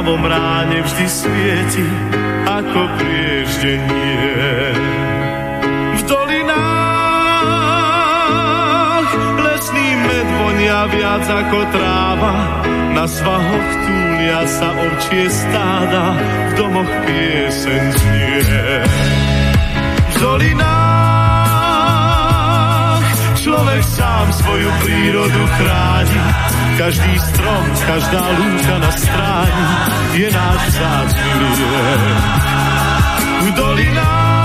tmavom ráne vždy svieti ako prieždenie. V dolinách lesný med vonia viac ako tráva. Na svahoch túlia sa ovčie stáda, v domoch pieseň znie. V dolinách človek sám svoju prírodu chráni. Každý strom, každá lúka na stráni je náš vzácný V dolinách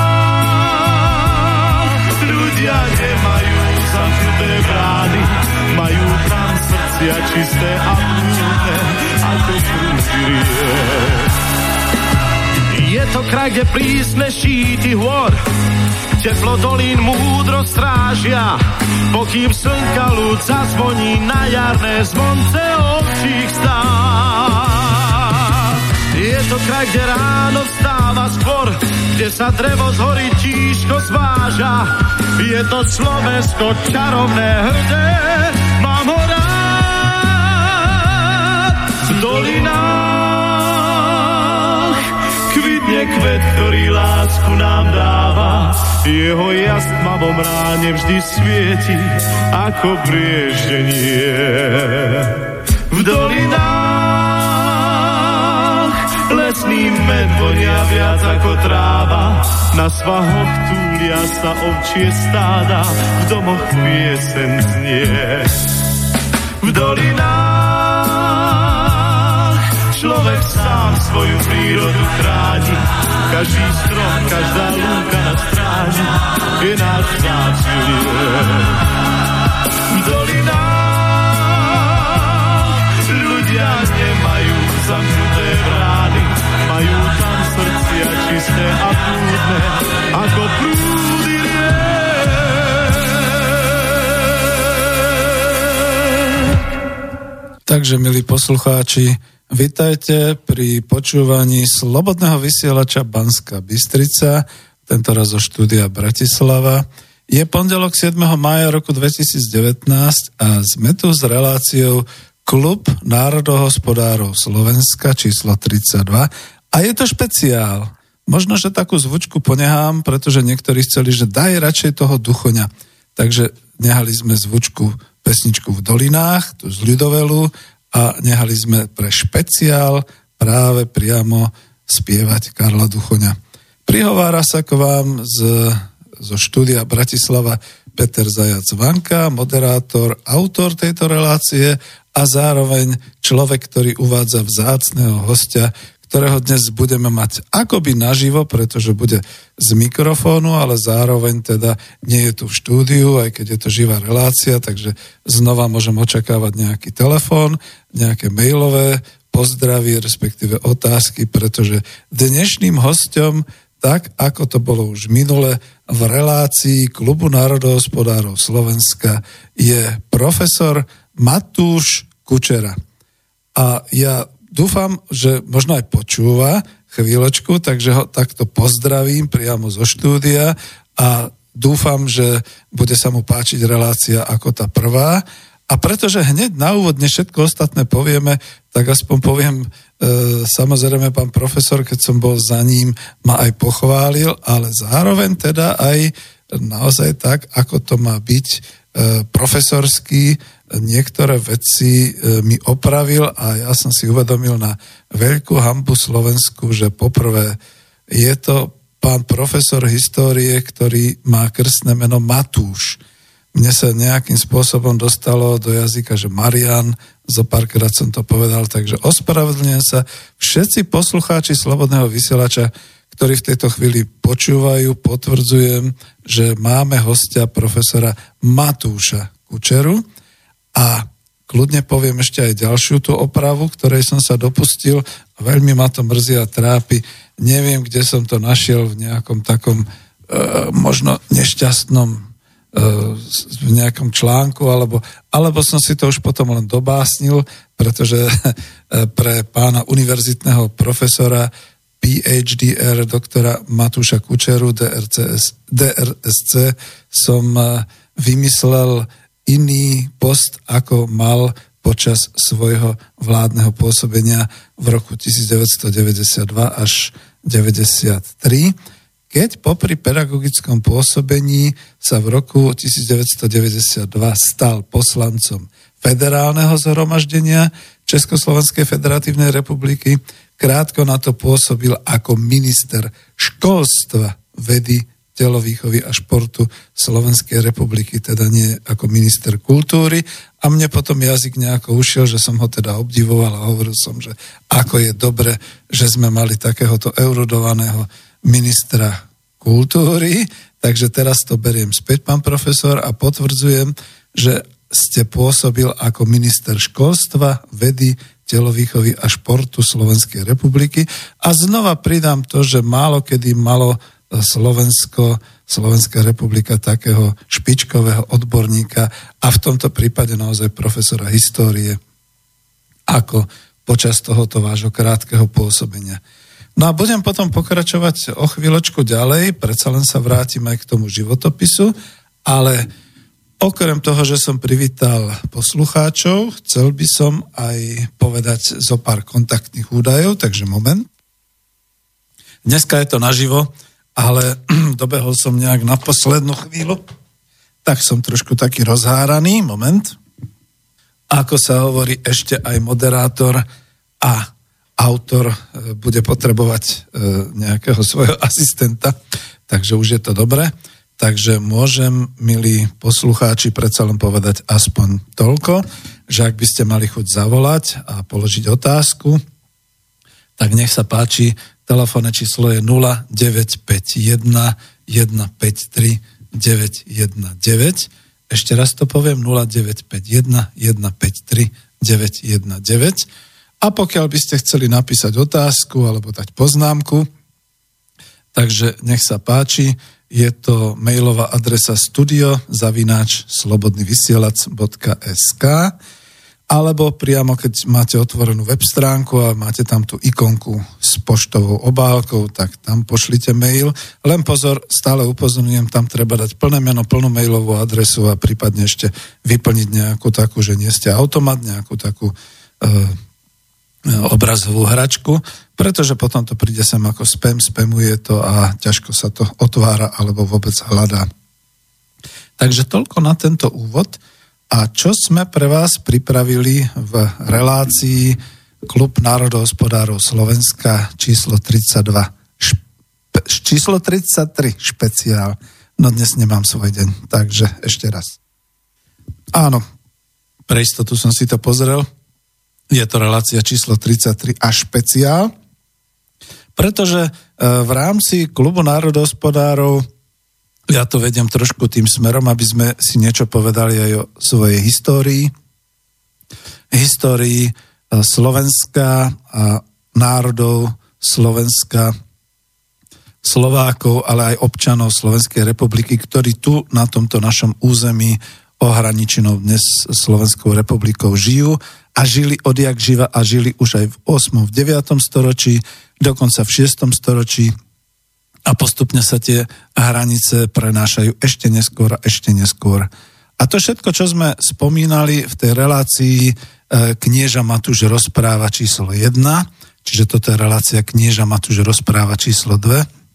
ľudia nemajú zamknuté brány, majú tam srdcia čisté a múdne, ako prúdy Je to kraj, kde prísne šíty hôr, teplo dolín múdro strážia, pokým slnka ľud zazvoní na jarné zvonce ovčích stát. Je to kraj, kde ráno vstáva skôr, kde sa drevo z hory tížko zváža. Je to Slovensko čarovné hrdé, kvitne kvet, ktorý lásku nám dáva jeho jas tmavom ráne vždy svieti ako brieždenie. V dolinách lesný med vonia viac ako tráva, na svahoch túlia sa ovčie stáda, v domoch piesen znie. V dolinách človek sám svoju prírodu chráni, každý strom, každá lúka na stráži je náš vzácný Dolina. Ľudia nemajú zamknuté brány, majú tam srdcia čisté a prúdne, ako prúdy Takže, milí poslucháči, Vitajte pri počúvaní Slobodného vysielača Banska Bystrica, tento raz zo štúdia Bratislava. Je pondelok 7. maja roku 2019 a sme tu s reláciou Klub národohospodárov Slovenska číslo 32 a je to špeciál. Možno, že takú zvučku ponehám, pretože niektorí chceli, že daj radšej toho duchoňa. Takže nehali sme zvučku pesničku v dolinách, tu z ľudovelu a nehali sme pre špeciál práve priamo spievať Karla Duchoňa. Prihovára sa k vám z, zo štúdia Bratislava Peter Zajac Vanka, moderátor, autor tejto relácie a zároveň človek, ktorý uvádza vzácného hostia, ktorého dnes budeme mať akoby naživo, pretože bude z mikrofónu, ale zároveň teda nie je tu v štúdiu, aj keď je to živá relácia, takže znova môžem očakávať nejaký telefón, nejaké mailové pozdravy, respektíve otázky, pretože dnešným hostom, tak ako to bolo už minule, v relácii Klubu národohospodárov Slovenska je profesor Matúš Kučera. A ja dúfam, že možno aj počúva chvíľočku, takže ho takto pozdravím priamo zo štúdia a dúfam, že bude sa mu páčiť relácia ako tá prvá. A pretože hneď na úvod, než všetko ostatné povieme, tak aspoň poviem, e, samozrejme pán profesor, keď som bol za ním, ma aj pochválil, ale zároveň teda aj naozaj tak, ako to má byť e, profesorský, niektoré veci e, mi opravil a ja som si uvedomil na veľkú hambu Slovensku, že poprvé je to pán profesor histórie, ktorý má krstné meno Matúš. Mne sa nejakým spôsobom dostalo do jazyka, že Marian, zo párkrát som to povedal, takže ospravedlňujem sa. Všetci poslucháči Slobodného vysielača, ktorí v tejto chvíli počúvajú, potvrdzujem, že máme hostia profesora Matúša Kučeru a kľudne poviem ešte aj ďalšiu tú opravu, ktorej som sa dopustil. Veľmi ma to mrzí a trápi. Neviem, kde som to našiel v nejakom takom e, možno nešťastnom e, v nejakom článku, alebo, alebo som si to už potom len dobásnil, pretože e, pre pána univerzitného profesora PhDR doktora Matúša Kučeru DRCS, DRSC som vymyslel iný post, ako mal počas svojho vládneho pôsobenia v roku 1992 až 1993, keď popri pedagogickom pôsobení sa v roku 1992 stal poslancom federálneho zhromaždenia Československej federatívnej republiky. Krátko na to pôsobil ako minister školstva, vedy, telovýchovy a športu Slovenskej republiky, teda nie ako minister kultúry. A mne potom jazyk nejako ušiel, že som ho teda obdivoval a hovoril som, že ako je dobre, že sme mali takéhoto eurodovaného ministra kultúry. Takže teraz to beriem späť, pán profesor, a potvrdzujem, že ste pôsobil ako minister školstva, vedy, telovýchovy a športu Slovenskej republiky. A znova pridám to, že málo kedy malo Slovensko, Slovenská republika takého špičkového odborníka a v tomto prípade naozaj profesora histórie ako počas tohoto vášho krátkeho pôsobenia. No a budem potom pokračovať o chvíľočku ďalej, predsa len sa vrátim aj k tomu životopisu, ale okrem toho, že som privítal poslucháčov, chcel by som aj povedať zo pár kontaktných údajov, takže moment. Dneska je to naživo, ale dobehol som nejak na poslednú chvíľu, tak som trošku taký rozháraný, moment. Ako sa hovorí, ešte aj moderátor a autor e, bude potrebovať e, nejakého svojho asistenta, takže už je to dobré. Takže môžem, milí poslucháči, predsa len povedať aspoň toľko, že ak by ste mali chuť zavolať a položiť otázku, tak nech sa páči, Telefónne číslo je 0951 153 919. Ešte raz to poviem 0951 153 919. A pokiaľ by ste chceli napísať otázku alebo dať poznámku, takže nech sa páči, je to mailová adresa studio zavináč slobodnyvysielac.sk alebo priamo, keď máte otvorenú web stránku a máte tam tú ikonku s poštovou obálkou, tak tam pošlite mail. Len pozor, stále upozorňujem, tam treba dať plné meno, plnú mailovú adresu a prípadne ešte vyplniť nejakú takú, že nie ste automat, nejakú takú e, obrazovú hračku, pretože potom to príde sem ako spam, spamuje to a ťažko sa to otvára alebo vôbec hľadá. Takže toľko na tento úvod. A čo sme pre vás pripravili v relácii Klub národohospodárov Slovenska číslo 32, špe, číslo 33 špeciál. No dnes nemám svoj deň, takže ešte raz. Áno, pre istotu som si to pozrel. Je to relácia číslo 33 a špeciál, pretože e, v rámci Klubu národohospodárov ja to vedem trošku tým smerom, aby sme si niečo povedali aj o svojej histórii. Histórii e, Slovenska a národov Slovenska, Slovákov, ale aj občanov Slovenskej republiky, ktorí tu na tomto našom území ohraničenou dnes Slovenskou republikou žijú a žili odjak živa a žili už aj v 8. v 9. storočí, dokonca v 6. storočí a postupne sa tie hranice prenášajú ešte neskôr a ešte neskôr. A to všetko, čo sme spomínali v tej relácii e, knieža Matúš rozpráva číslo 1, čiže toto je relácia knieža Matúš rozpráva číslo 2,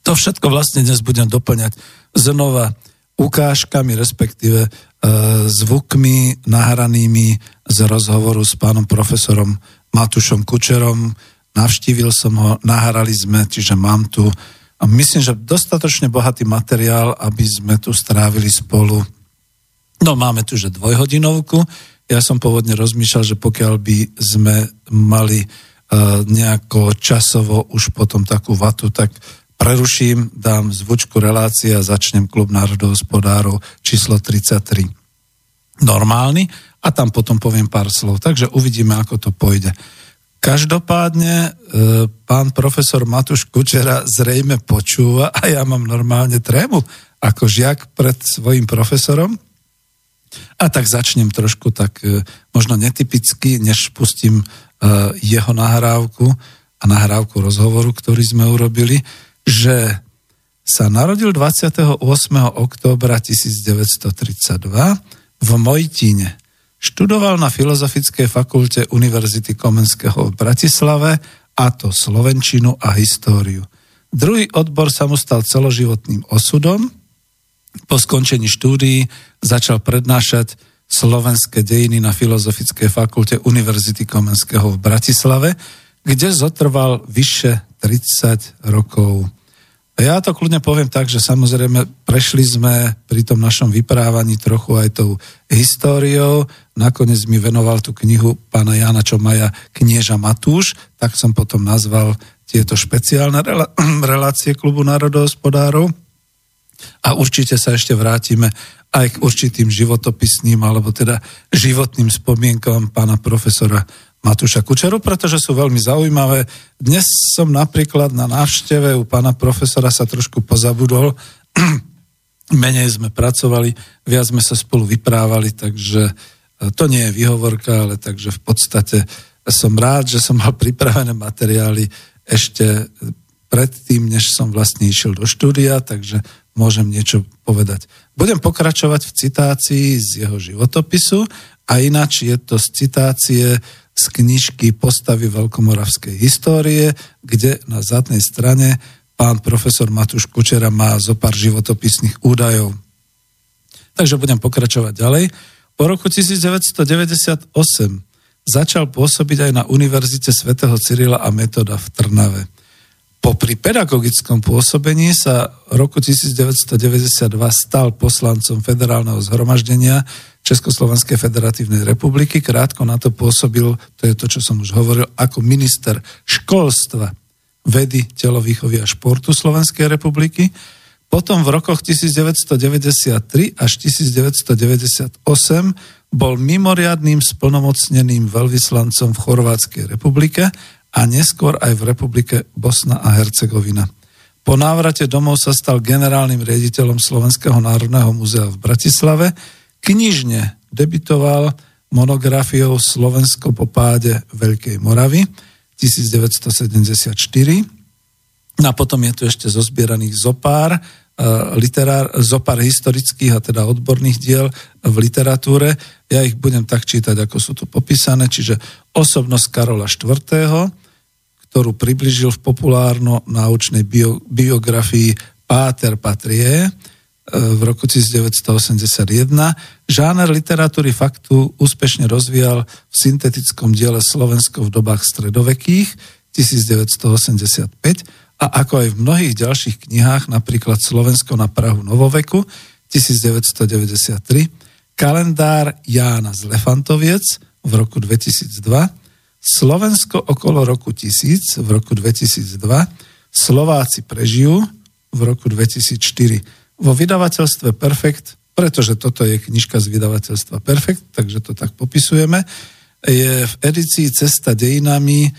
to všetko vlastne dnes budem doplňať znova ukážkami, respektíve e, zvukmi nahranými z rozhovoru s pánom profesorom Matúšom Kučerom, navštívil som ho, nahrali sme, čiže mám tu a myslím, že dostatočne bohatý materiál, aby sme tu strávili spolu. No máme tu, že dvojhodinovku. Ja som pôvodne rozmýšľal, že pokiaľ by sme mali uh, nejako časovo už potom takú vatu, tak preruším, dám zvučku relácie a začnem klub národohospodárov číslo 33. Normálny a tam potom poviem pár slov. Takže uvidíme, ako to pôjde. Každopádne e, pán profesor Matuš Kučera zrejme počúva a ja mám normálne trému ako žiak pred svojim profesorom. A tak začnem trošku tak e, možno netypicky, než pustím e, jeho nahrávku a nahrávku rozhovoru, ktorý sme urobili, že sa narodil 28. októbra 1932 v Mojtine. Študoval na Filozofickej fakulte Univerzity Komenského v Bratislave, a to Slovenčinu a históriu. Druhý odbor sa mu stal celoživotným osudom. Po skončení štúdií začal prednášať slovenské dejiny na Filozofickej fakulte Univerzity Komenského v Bratislave, kde zotrval vyše 30 rokov. Ja to kľudne poviem tak, že samozrejme prešli sme pri tom našom vyprávaní trochu aj tou históriou. Nakoniec mi venoval tú knihu pána Jana Čomaja Knieža Matúš, tak som potom nazval tieto špeciálne relácie klubu národohospodárov. A určite sa ešte vrátime aj k určitým životopisným alebo teda životným spomienkom pána profesora Matúša Kučeru, pretože sú veľmi zaujímavé. Dnes som napríklad na návšteve u pána profesora sa trošku pozabudol. Menej sme pracovali, viac sme sa spolu vyprávali, takže e, to nie je výhovorka, ale takže v podstate som rád, že som mal pripravené materiály ešte predtým, než som vlastne išiel do štúdia, takže môžem niečo povedať. Budem pokračovať v citácii z jeho životopisu a ináč je to z citácie z knižky Postavy veľkomoravskej histórie, kde na zadnej strane pán profesor Matúš Kučera má zo pár životopisných údajov. Takže budem pokračovať ďalej. Po roku 1998 začal pôsobiť aj na Univerzite svätého Cyrila a Metoda v Trnave. Popri pedagogickom pôsobení sa roku 1992 stal poslancom federálneho zhromaždenia Československej federatívnej republiky. Krátko na to pôsobil, to je to, čo som už hovoril, ako minister školstva, vedy, telovýchovy a športu Slovenskej republiky. Potom v rokoch 1993 až 1998 bol mimoriadným splnomocneným veľvyslancom v Chorvátskej republike a neskôr aj v republike Bosna a Hercegovina. Po návrate domov sa stal generálnym riaditeľom Slovenského národného múzea v Bratislave, knižne debitoval monografiou Slovensko po páde Veľkej Moravy 1974. No a potom je tu ešte zozbieraných zopár, uh, literár, zopár historických a teda odborných diel v literatúre. Ja ich budem tak čítať, ako sú tu popísané, čiže osobnosť Karola IV., ktorú približil v populárno-náučnej bio, biografii Páter Patrie v roku 1981. Žáner literatúry faktu úspešne rozvíjal v syntetickom diele Slovensko v dobách stredovekých 1985 a ako aj v mnohých ďalších knihách, napríklad Slovensko na Prahu novoveku 1993, kalendár Jána z Lefantoviec v roku 2002, Slovensko okolo roku 1000 v roku 2002, Slováci prežijú v roku 2004. Vo vydavateľstve Perfekt, pretože toto je knižka z vydavateľstva Perfekt, takže to tak popisujeme, je v edícii Cesta dejinami e,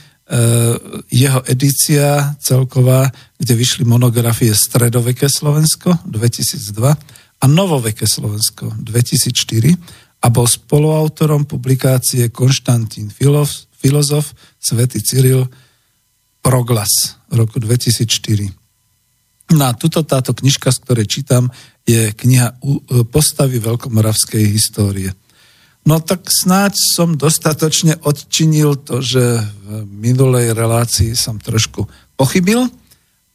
jeho edícia celková, kde vyšli monografie Stredoveké Slovensko 2002 a Novoveké Slovensko 2004 a bol spoluautorom publikácie Konštantín Filov filozof svätý Cyril Proglas roku 2004. Na tuto táto knižka, z ktorej čítam, je kniha Postavy veľkomoravskej histórie. No tak snáď som dostatočne odčinil to, že v minulej relácii som trošku pochybil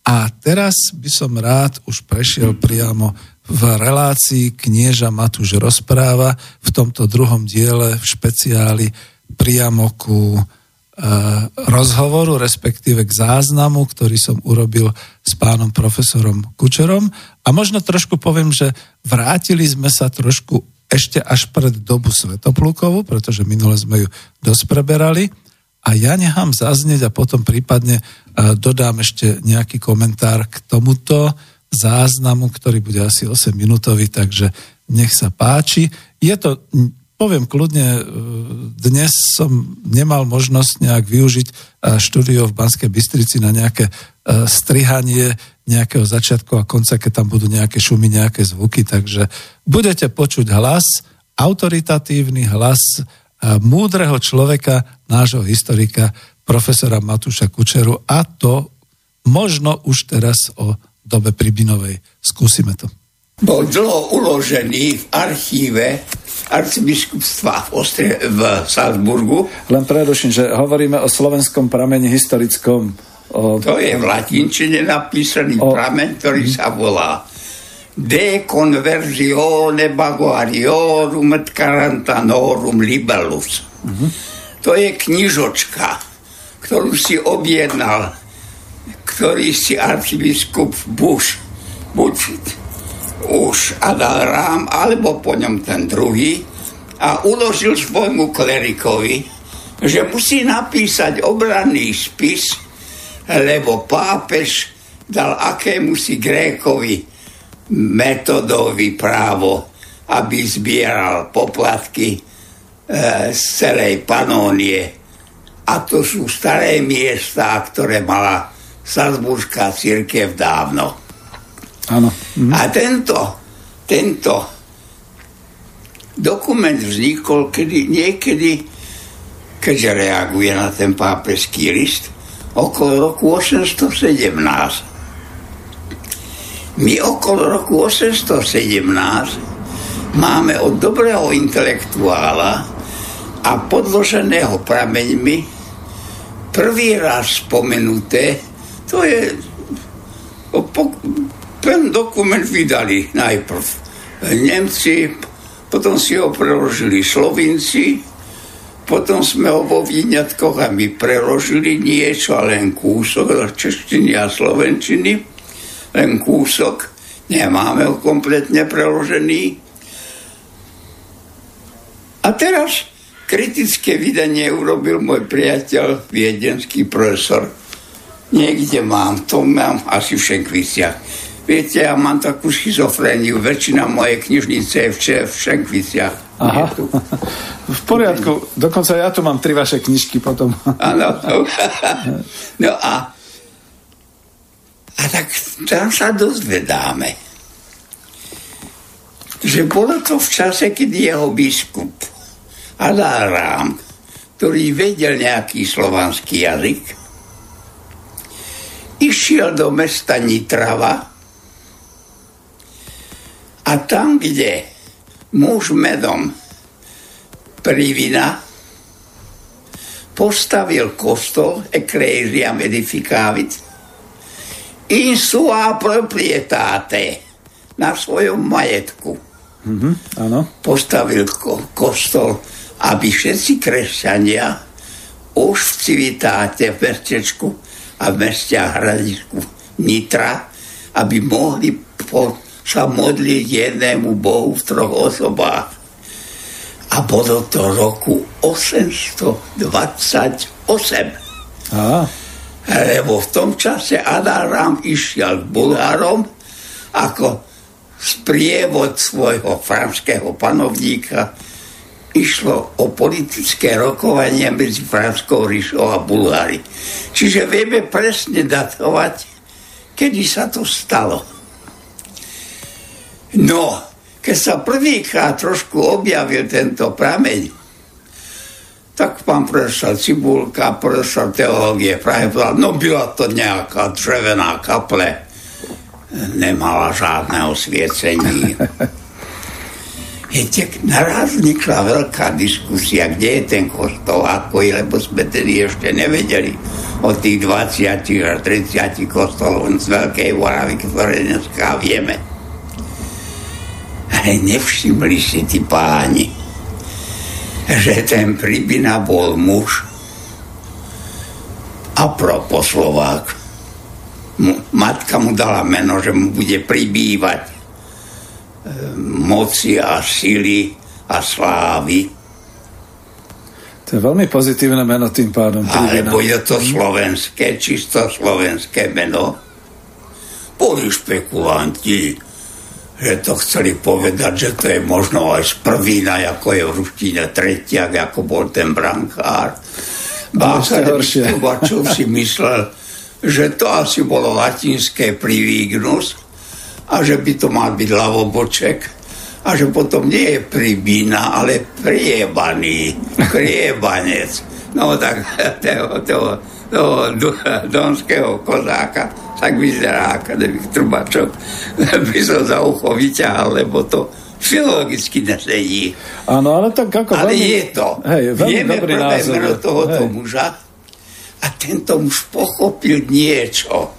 a teraz by som rád už prešiel priamo v relácii knieža Matúš rozpráva v tomto druhom diele v špeciáli priamo ku e, rozhovoru, respektíve k záznamu, ktorý som urobil s pánom profesorom Kučerom. A možno trošku poviem, že vrátili sme sa trošku ešte až pred dobu Svetoplukovú, pretože minule sme ju dosť preberali. A ja nechám zaznieť a potom prípadne e, dodám ešte nejaký komentár k tomuto záznamu, ktorý bude asi 8 minútový, takže nech sa páči. Je to poviem kľudne, e, dnes som nemal možnosť nejak využiť e, štúdio v Banskej Bystrici na nejaké e, strihanie nejakého začiatku a konca, keď tam budú nejaké šumy, nejaké zvuky, takže budete počuť hlas, autoritatívny hlas múdreho človeka, nášho historika, profesora Matúša Kučeru a to možno už teraz o dobe Pribinovej. Skúsime to. Bol dlho uložený v archíve arcibiskupstva v, Ostre, v Salzburgu. Len preruším, že hovoríme o slovenskom pramení historickom. O... To je v latinčine napísaný o... pramen, ktorý sa volá De conversione baguariorum et carantanorum libellus. Uh-huh. To je knižočka, ktorú si objednal, ktorý si arcibiskup Bush, buď už Adal Rám, alebo po ňom ten druhý, a uložil svojmu klerikovi, že musí napísať obranný spis, lebo pápež dal akému si Grékovi metodovi právo, aby zbieral poplatky e, z celej panónie. A to sú staré miesta, ktoré mala Salzburská církev dávno. Áno. Mhm. A tento, tento dokument vznikol kedy, niekedy, keďže reaguje na ten pápežský list, okolo roku 817 my okolo roku 817 máme od dobrého intelektuála a podloženého prameňmi prvý raz spomenuté, to je ten dokument vydali najprv Nemci, potom si ho preložili Slovinci, potom sme ho vo výňatkoch a my preložili niečo, len kúsok češtiny a slovenčiny len kúsok, nemáme ho kompletne preložený. A teraz kritické vydanie urobil môj priateľ, viedenský profesor. Niekde mám, to mám asi v Šenkviciach. Viete, ja mám takú schizofréniu, väčšina mojej knižnice je v, v Šenkviciach. Aha, v poriadku, dokonca ja tu mám tri vaše knižky potom. Áno, no a a tak tam sa dozvedáme, že bolo to v čase, kedy jeho biskup Adárám, ktorý vedel nejaký slovanský jazyk, išiel do mesta Nitrava a tam, kde muž medom Privina postavil kostol Ecclesia Medificavit in sua proprietate na svojom majetku. Mm-hmm, áno. Postavil ko- kostol, aby všetci kresťania už v civitáte v mestečku a v meste a hradisku Nitra, aby mohli po, sa modliť jednému Bohu v troch osobách. A bolo to roku 828. Aha lebo v tom čase Adaram išiel k Bulhárom ako sprievod svojho franského panovníka išlo o politické rokovanie medzi Franskou ríšou a Bulhári. Čiže vieme presne datovať, kedy sa to stalo. No, keď sa prvýkrát trošku objavil tento prameň, tak pán profesor Cibulka, profesor teológie Prahe povedal, no byla to nejaká drevená kaple, nemala žiadne osviecení. Viete, naraz vznikla veľká diskusia, kde je ten kostol, ako je, lebo sme tedy ešte nevedeli o tých 20 až 30 kostolov z Veľkej Moravy, ktoré dneska vieme. Ale nevšimli si tí páni, že ten Pribina bol muž a propo Slovák. Matka mu dala meno, že mu bude pribývať e, moci a sily a slávy. To je veľmi pozitívne meno tým pádom. Alebo je to slovenské, čisto slovenské meno. Boli špekulanti, že to chceli povedať, že to je možno aj z prvýna, ako je v ruštine tretiak, ako bol ten brankár. Báka Kovačov si myslel, že to asi bolo latinské privígnus a že by to mal byť lavoboček a že potom nie je pribína, ale priebaný, priebanec. No tak toho, toho, toho donského kozáka tak vyzerá akademik Trubačok, by som za ucho vyťahal, lebo to filologicky nesedí. Áno, ale tak ako... Ale veľmi, je to. Hej, veľmi Vieme dobrý názor. tohoto hej. muža a tento muž pochopil niečo,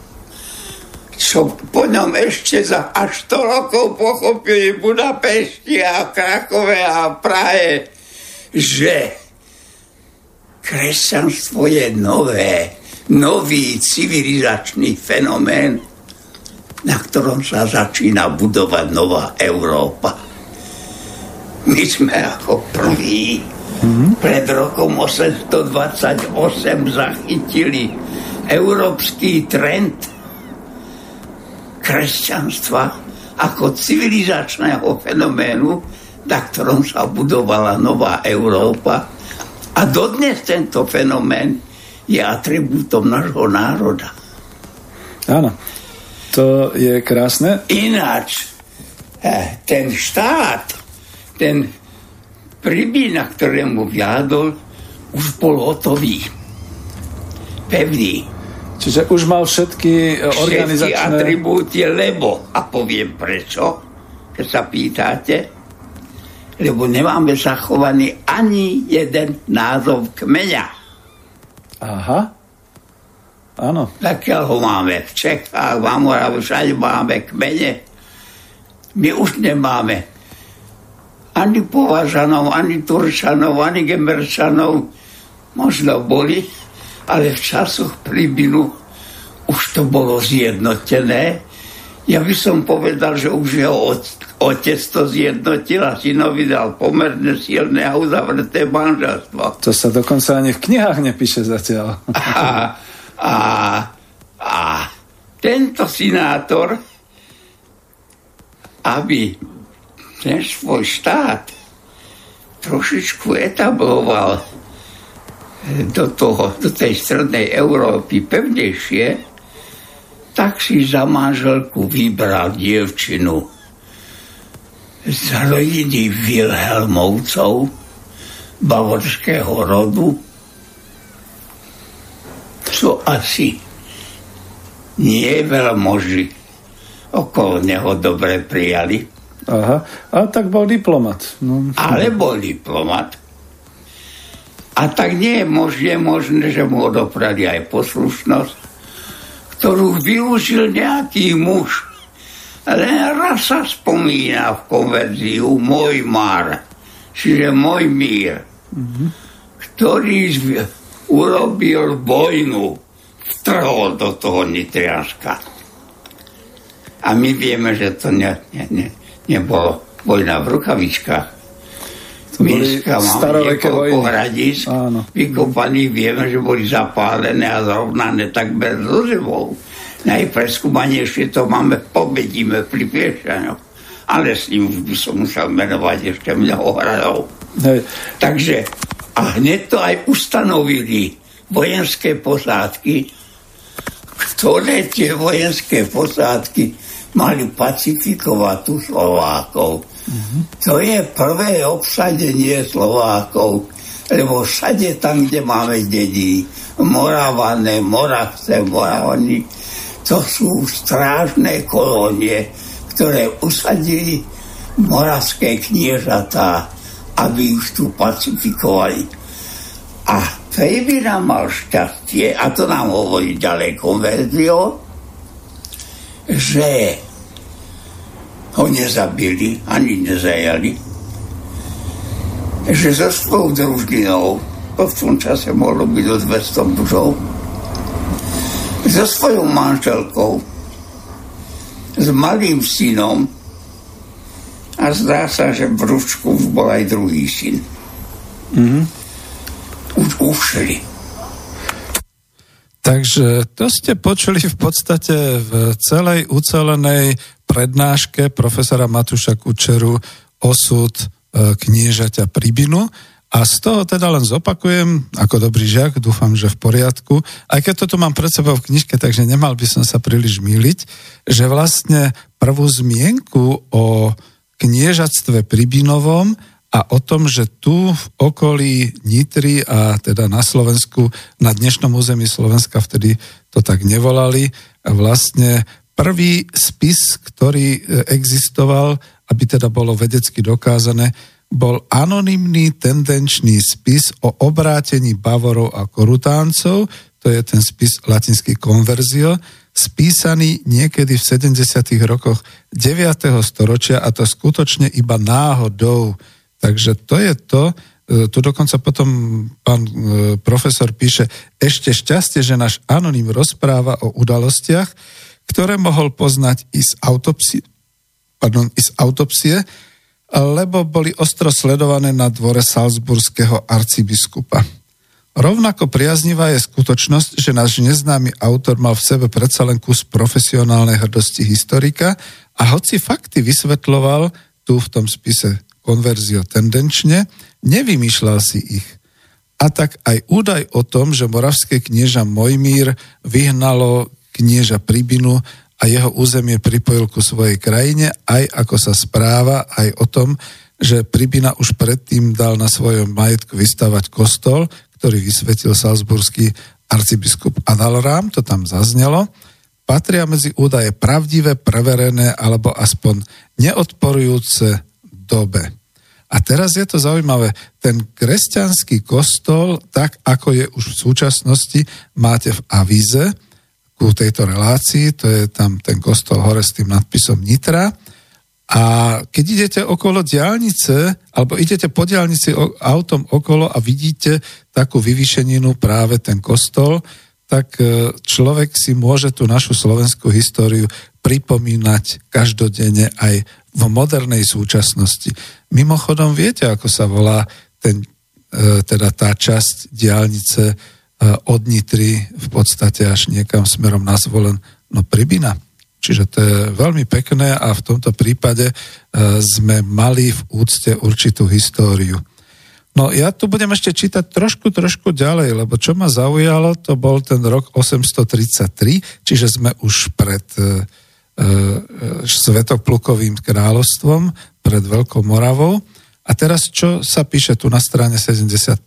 čo po ňom ešte za až 100 rokov pochopili Budapešti a Krakove a Prahe, že kresťanstvo je nové, nový civilizačný fenomén, na ktorom sa začína budovať nová Európa. My sme ako prví pred rokom 828 zachytili európsky trend kresťanstva ako civilizačného fenoménu, na ktorom sa budovala nová Európa. A dodnes tento fenomén je atribútom nášho národa. Áno, to je krásne. Ináč, eh, ten štát, ten príbí, na ktorému viadol, už bol hotový. Pevný. Čiže už mal všetky e, Všetky organizačné... atribúty, lebo, a poviem prečo, keď sa pýtate, lebo nemáme zachovaný ani jeden názov kmeňa. Aha. Áno. Takiaľ ho máme v Čechách, v Amorave, všade máme kmene. My už nemáme ani Považanov, ani Turčanov, ani Gemerčanov. Možno boli, ale v časoch príbinu už to bolo zjednotené. Ja by som povedal, že už jeho otec to zjednotil a synovi dal pomerne silné a uzavreté manželstvo. To sa dokonca ani v knihách nepíše zatiaľ. A, a, a tento sinátor, aby ten svoj štát trošičku etabloval do, toho, do tej strednej Európy pevnejšie, tak si za manželku vybral dievčinu z rodiny Wilhelmovcov, bavorského rodu, čo asi nie veľmoži okolo neho dobre prijali, Aha. A tak bol diplomat. No. ale bol diplomat. A tak nie je možné, možné, že mu odoprali aj poslušnosť, ktorú využil nejaký muž. Len raz sa spomína v konverziu môj mar, čiže môj mír, ktorý urobil vojnu, vtrhol do toho Nitrianska. A my vieme, že to ne, ne, ne, nebolo vojna v rukavičkách. To boli staroveké vojny. hradíc, Áno. vykopaných, vieme, že boli zapálené a zrovnané takmer so zemou. Najpreskúmanejšie to máme v Pobedíme pri Piešťanoch. Ale s ním už by som musel menovať ešte mnoho hradov. Hej. Takže a hneď to aj ustanovili vojenské posádky, ktoré tie vojenské posádky mali pacifikovať tu Slovákov. To je prvé obsadenie Slovákov, lebo všade tam, kde máme dedí, Moravané, Moravce, Moravani, to sú strážne kolónie, ktoré usadili moravské kniežatá, aby už tu pacifikovali. A Fejbina mal šťastie, a to nám hovorí ďalej konverzio, že ho nezabili, ani nezajali, že so svojou druždinou, to v tom čase mohlo byť do 200 mužov, so svojou manželkou, s malým synom a zdá sa, že v Ručku už bol aj druhý syn. Mm-hmm. Už ušli. Takže to ste počuli v podstate v celej ucelenej prednáške profesora Matúša Kučeru osud e, kniežaťa Pribinu. A z toho teda len zopakujem, ako dobrý žiak, dúfam, že v poriadku, aj keď toto mám pred sebou v knižke, takže nemal by som sa príliš míliť, že vlastne prvú zmienku o kniežatstve Pribinovom a o tom, že tu v okolí Nitry a teda na Slovensku, na dnešnom území Slovenska vtedy to tak nevolali, vlastne prvý spis, ktorý e, existoval, aby teda bolo vedecky dokázané, bol anonymný tendenčný spis o obrátení Bavorov a Korutáncov, to je ten spis latinský konverzio, spísaný niekedy v 70. rokoch 9. storočia a to skutočne iba náhodou Takže to je to, e, tu dokonca potom pán e, profesor píše, ešte šťastie, že náš anonym rozpráva o udalostiach, ktoré mohol poznať i z autopsie, pardon, i z autopsie, lebo boli ostro sledované na dvore salzburského arcibiskupa. Rovnako priaznivá je skutočnosť, že náš neznámy autor mal v sebe predsa len kus profesionálnej hrdosti historika a hoci fakty vysvetloval tu v tom spise konverzio tendenčne, nevymýšľal si ich. A tak aj údaj o tom, že moravské knieža Mojmír vyhnalo knieža Pribinu a jeho územie pripojil ku svojej krajine, aj ako sa správa, aj o tom, že Pribina už predtým dal na svojom majetku vystavať kostol, ktorý vysvetil salzburský arcibiskup Adalrám, to tam zaznelo, patria medzi údaje pravdivé, preverené alebo aspoň neodporujúce dobe. A teraz je to zaujímavé, ten kresťanský kostol, tak ako je už v súčasnosti, máte v avíze ku tejto relácii, to je tam ten kostol hore s tým nadpisom Nitra. A keď idete okolo diálnice, alebo idete po diálnici autom okolo a vidíte takú vyvýšeninu práve ten kostol, tak e, človek si môže tú našu slovenskú históriu pripomínať každodenne aj v modernej súčasnosti. Mimochodom, viete, ako sa volá ten, e, teda tá časť diálnice od Nitry v podstate až niekam smerom na zvolen, no Pribina. Čiže to je veľmi pekné a v tomto prípade e, sme mali v úcte určitú históriu. No ja tu budem ešte čítať trošku, trošku ďalej, lebo čo ma zaujalo, to bol ten rok 833, čiže sme už pred E, Svetoplukovým kráľovstvom pred Veľkou Moravou. A teraz čo sa píše tu na strane 75?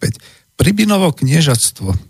Pribinovo kniežatstvo,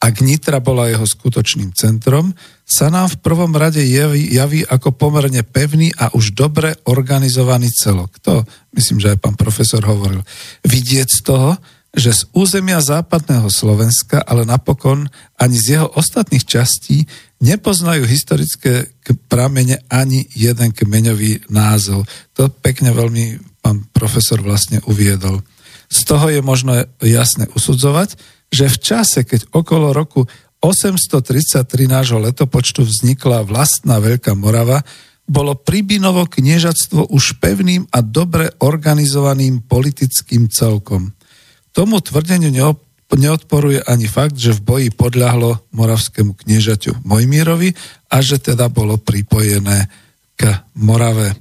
ak Nitra bola jeho skutočným centrom, sa nám v prvom rade javí, javí ako pomerne pevný a už dobre organizovaný celok. To myslím, že aj pán profesor hovoril. Vidieť z toho, že z územia západného Slovenska, ale napokon ani z jeho ostatných častí nepoznajú historické pramene ani jeden kmeňový názov. To pekne veľmi pán profesor vlastne uviedol. Z toho je možno jasne usudzovať, že v čase, keď okolo roku 833 nášho letopočtu vznikla vlastná Veľká Morava, bolo Pribinovo kniežatstvo už pevným a dobre organizovaným politickým celkom. Tomu tvrdeniu neodporuje ani fakt, že v boji podľahlo moravskému kniežaťu Mojmírovi a že teda bolo pripojené k Morave.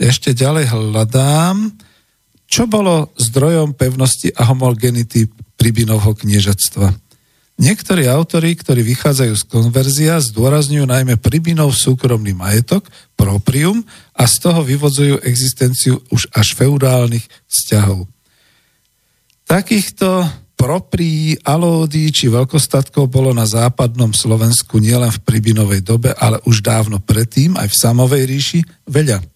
Ešte ďalej hľadám, čo bolo zdrojom pevnosti a homogenity Pribinovho kniežatstva. Niektorí autori, ktorí vychádzajú z konverzia, zdôrazňujú najmä Pribinov súkromný majetok, proprium, a z toho vyvodzujú existenciu už až feudálnych vzťahov. Takýchto proprí, alódy či veľkostatkov bolo na západnom Slovensku nielen v Pribinovej dobe, ale už dávno predtým aj v Samovej ríši veľa.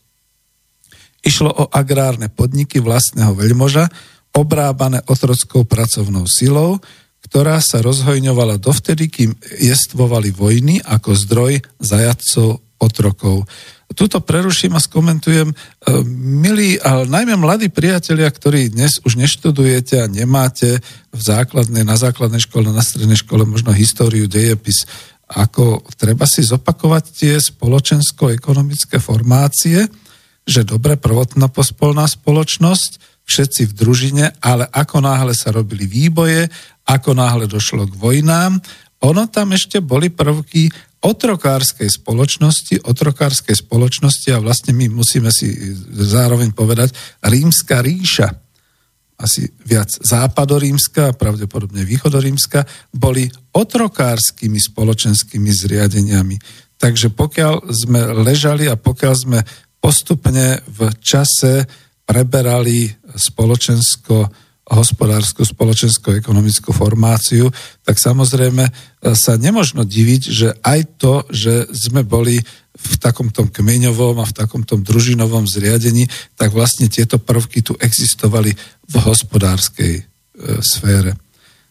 Išlo o agrárne podniky vlastného veľmoža, obrábané otrockou pracovnou silou, ktorá sa rozhojňovala dovtedy, kým jestvovali vojny ako zdroj zajadcov otrokov. Tuto preruším a skomentujem. E, milí, ale najmä mladí priatelia, ktorí dnes už neštudujete a nemáte v základnej, na základnej škole, na strednej škole možno históriu, dejepis, ako treba si zopakovať tie spoločensko-ekonomické formácie, že dobre, prvotná pospolná spoločnosť, všetci v družine, ale ako náhle sa robili výboje, ako náhle došlo k vojnám, ono tam ešte boli prvky otrokárskej spoločnosti, otrokárskej spoločnosti a vlastne my musíme si zároveň povedať rímska ríša, asi viac západorímska a pravdepodobne východorímska, boli otrokárskymi spoločenskými zriadeniami. Takže pokiaľ sme ležali a pokiaľ sme postupne v čase preberali spoločensko hospodárskú, spoločensko-ekonomickú formáciu, tak samozrejme e, sa nemožno diviť, že aj to, že sme boli v takomto kmeňovom a v takomto družinovom zriadení, tak vlastne tieto prvky tu existovali v hospodárskej e, sfére.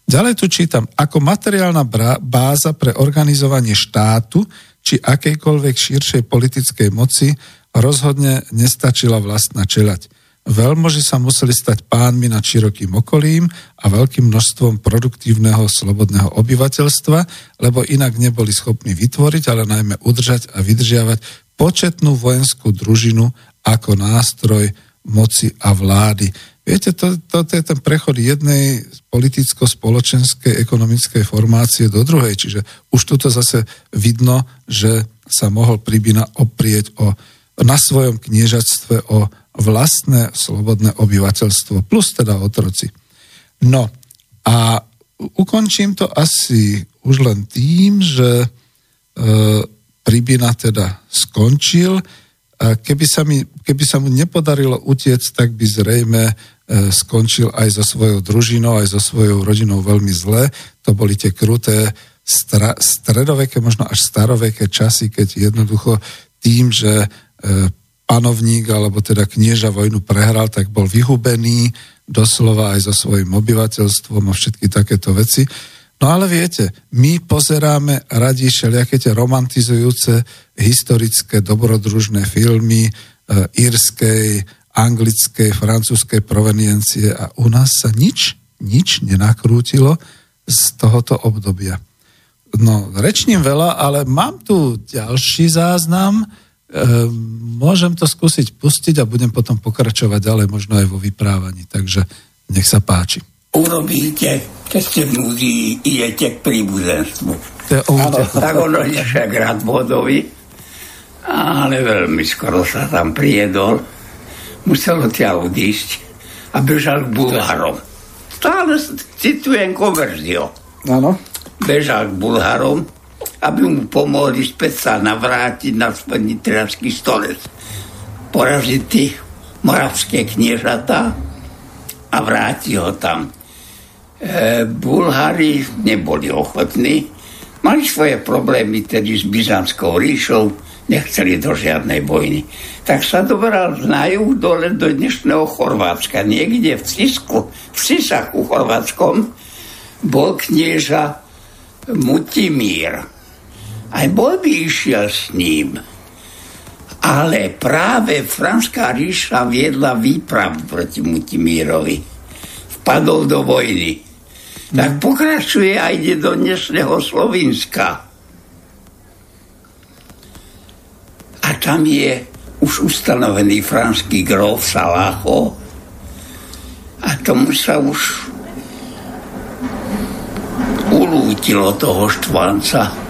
Ďalej tu čítam, ako materiálna báza pre organizovanie štátu či akejkoľvek širšej politickej moci rozhodne nestačila vlastná čelať. Veľmoži sa museli stať pánmi nad širokým okolím a veľkým množstvom produktívneho slobodného obyvateľstva, lebo inak neboli schopní vytvoriť, ale najmä udržať a vydržiavať početnú vojenskú družinu ako nástroj moci a vlády. Viete, to, to, to je ten prechod jednej politicko-spoločenskej ekonomickej formácie do druhej, čiže už tuto zase vidno, že sa mohol Pribina oprieť o, na svojom kniežatstve o vlastné slobodné obyvateľstvo, plus teda otroci. No a ukončím to asi už len tým, že e, Pribina teda skončil. A keby, sa mi, keby sa mu nepodarilo utiec, tak by zrejme e, skončil aj so svojou družinou, aj so svojou rodinou veľmi zle. To boli tie kruté stra, stredoveké, možno až staroveké časy, keď jednoducho tým, že e, panovník alebo teda knieža vojnu prehral, tak bol vyhubený doslova aj so svojím obyvateľstvom a všetky takéto veci. No ale viete, my pozeráme radi všelijaké tie romantizujúce historické dobrodružné filmy e, írskej, anglickej, francúzskej proveniencie a u nás sa nič, nič nenakrútilo z tohoto obdobia. No, rečním veľa, ale mám tu ďalší záznam, môžem to skúsiť pustiť a budem potom pokračovať ďalej, možno aj vo vyprávaní. Takže nech sa páči. Urobíte, keď ste v idete k príbuzenstvu. Áno, tak ono je však rád vodovi, ale veľmi skoro sa tam prijedol. Musel odtiaľ odísť a bežal k Bulharom. Stále citujem konverziu. Áno. Bežal k Bulharom aby mu pomohli späť sa navrátiť na nitrianský stolec. Poraziť tých moravské kniežatá a vráti ho tam. E, Bulhári neboli ochotní, mali svoje problémy tedy s Byzantskou ríšou, nechceli do žiadnej vojny. Tak sa doberal na juh dole do dnešného Chorvátska. Niekde v Cisku, v Cisaku chorvátskom bol knieža Mutimír aj bol by išiel s ním. Ale práve Franská ríša viedla výprav proti Mutimírovi. Vpadol do vojny. Tak pokračuje a ide do dnešného Slovinska. A tam je už ustanovený franský grof Salacho a tomu sa už ulútilo toho štvanca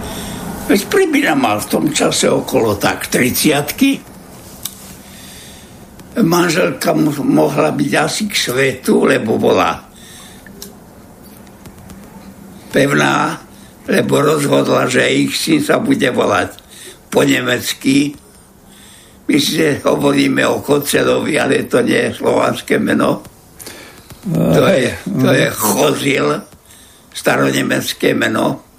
Veď Pribina mal v tom čase okolo tak 30 Manželka mu mohla byť asi k svetu, lebo bola pevná, lebo rozhodla, že ich syn sa bude volať po nemecky. My si hovoríme o Kocelovi, ale to nie je slovanské meno. To je, to je Chozil, staronemecké meno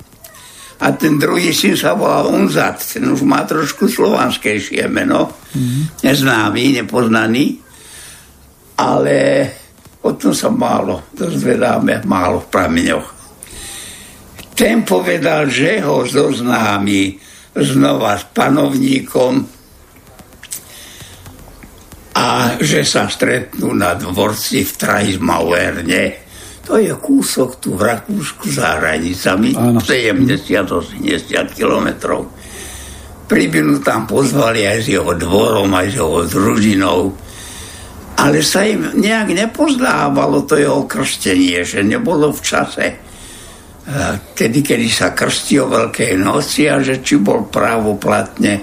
a ten druhý syn sa volal Unzat, ten už má trošku slovanskejšie meno, mm. neznámy, nepoznaný, ale o tom sa málo dozvedáme, málo v prameňoch. Ten povedal, že ho zoznámi znova s panovníkom a že sa stretnú na dvorci v Trajsmauerne to je kúsok tu v Rakúsku za hranicami, 70-80 kilometrov. Pribinu tam pozvali aj s jeho dvorom, aj s jeho družinou. Ale sa im nejak nepozdávalo to jeho krstenie, že nebolo v čase tedy, kedy sa krstí o Veľkej noci a že či bol právoplatne,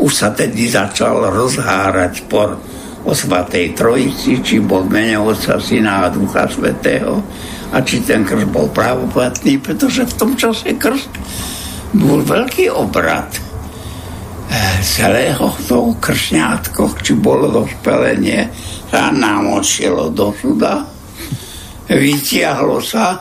už sa tedy začal rozhárať spor o Svatej Trojici, či bol mene Otca, Syna a Ducha Svetého a či ten krst bol právoplatný, pretože v tom čase krst bol veľký obrad. celého toho kršňátko, či bolo dospelenie, sa namočilo do suda, vytiahlo sa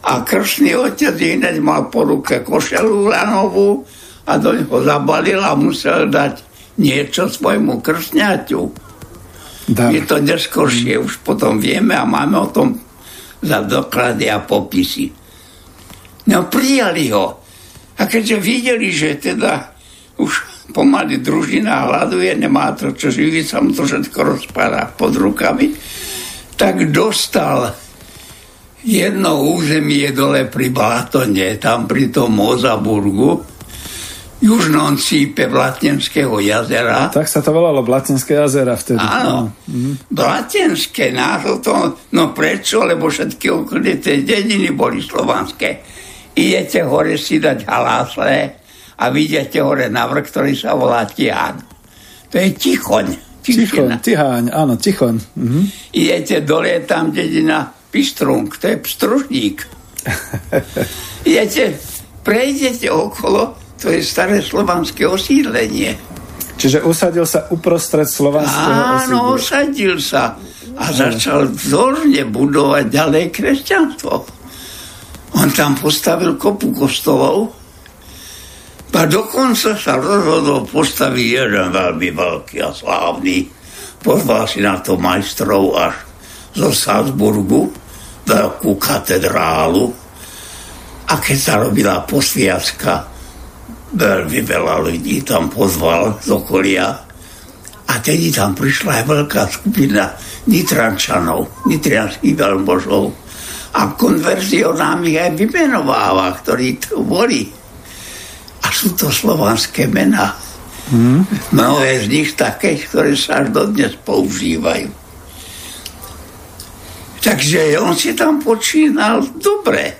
a kršný otec hneď mal po ruke košelu lanovú a do neho zabalil a musel dať niečo svojmu kršňaťu. Da. Je to neskôršie, už potom vieme a máme o tom za doklady a popisy. No prijali ho. A keďže videli, že teda už pomaly družina hľaduje, nemá to čo živiť, sa mu to všetko rozpadá pod rukami, tak dostal jedno územie dole pri Balatone, tam pri tom Mozaburgu, južnom cípe Blatenského jazera. Tak sa to volalo Blatenské jazera vtedy. Áno, mm. Blatenské, názov to, no prečo, lebo všetky okolité dediny boli slovanské. Idete hore si dať halásle a vidíte hore navrh, ktorý sa volá Tihan. To je Tichoň. Tichoň, Tiháň, áno, Tichoň. Mhm. Idete dole, tam dedina Pistrung, to je pstružník. Idete, prejdete okolo, to je staré slovanské osídlenie. Čiže usadil sa uprostred slovanského Áno, usadil sa a začal vzorne budovať ďalej kresťanstvo. On tam postavil kopu kostolov a dokonca sa rozhodol postaviť jeden veľmi veľký a slávny. Pozval si na to majstrov až zo Salzburgu, veľkú katedrálu. A keď sa robila posviacka, veľmi veľa ľudí tam pozval z okolia. A tedy tam prišla aj veľká skupina Nitrančanov, nitrianských veľmožov. A konverzionám ich aj vymenováva, ktorí tu boli. A sú to slovanské mená. Hmm. Mnohé z nich také, ktoré sa až dodnes používajú. Takže on si tam počínal dobre.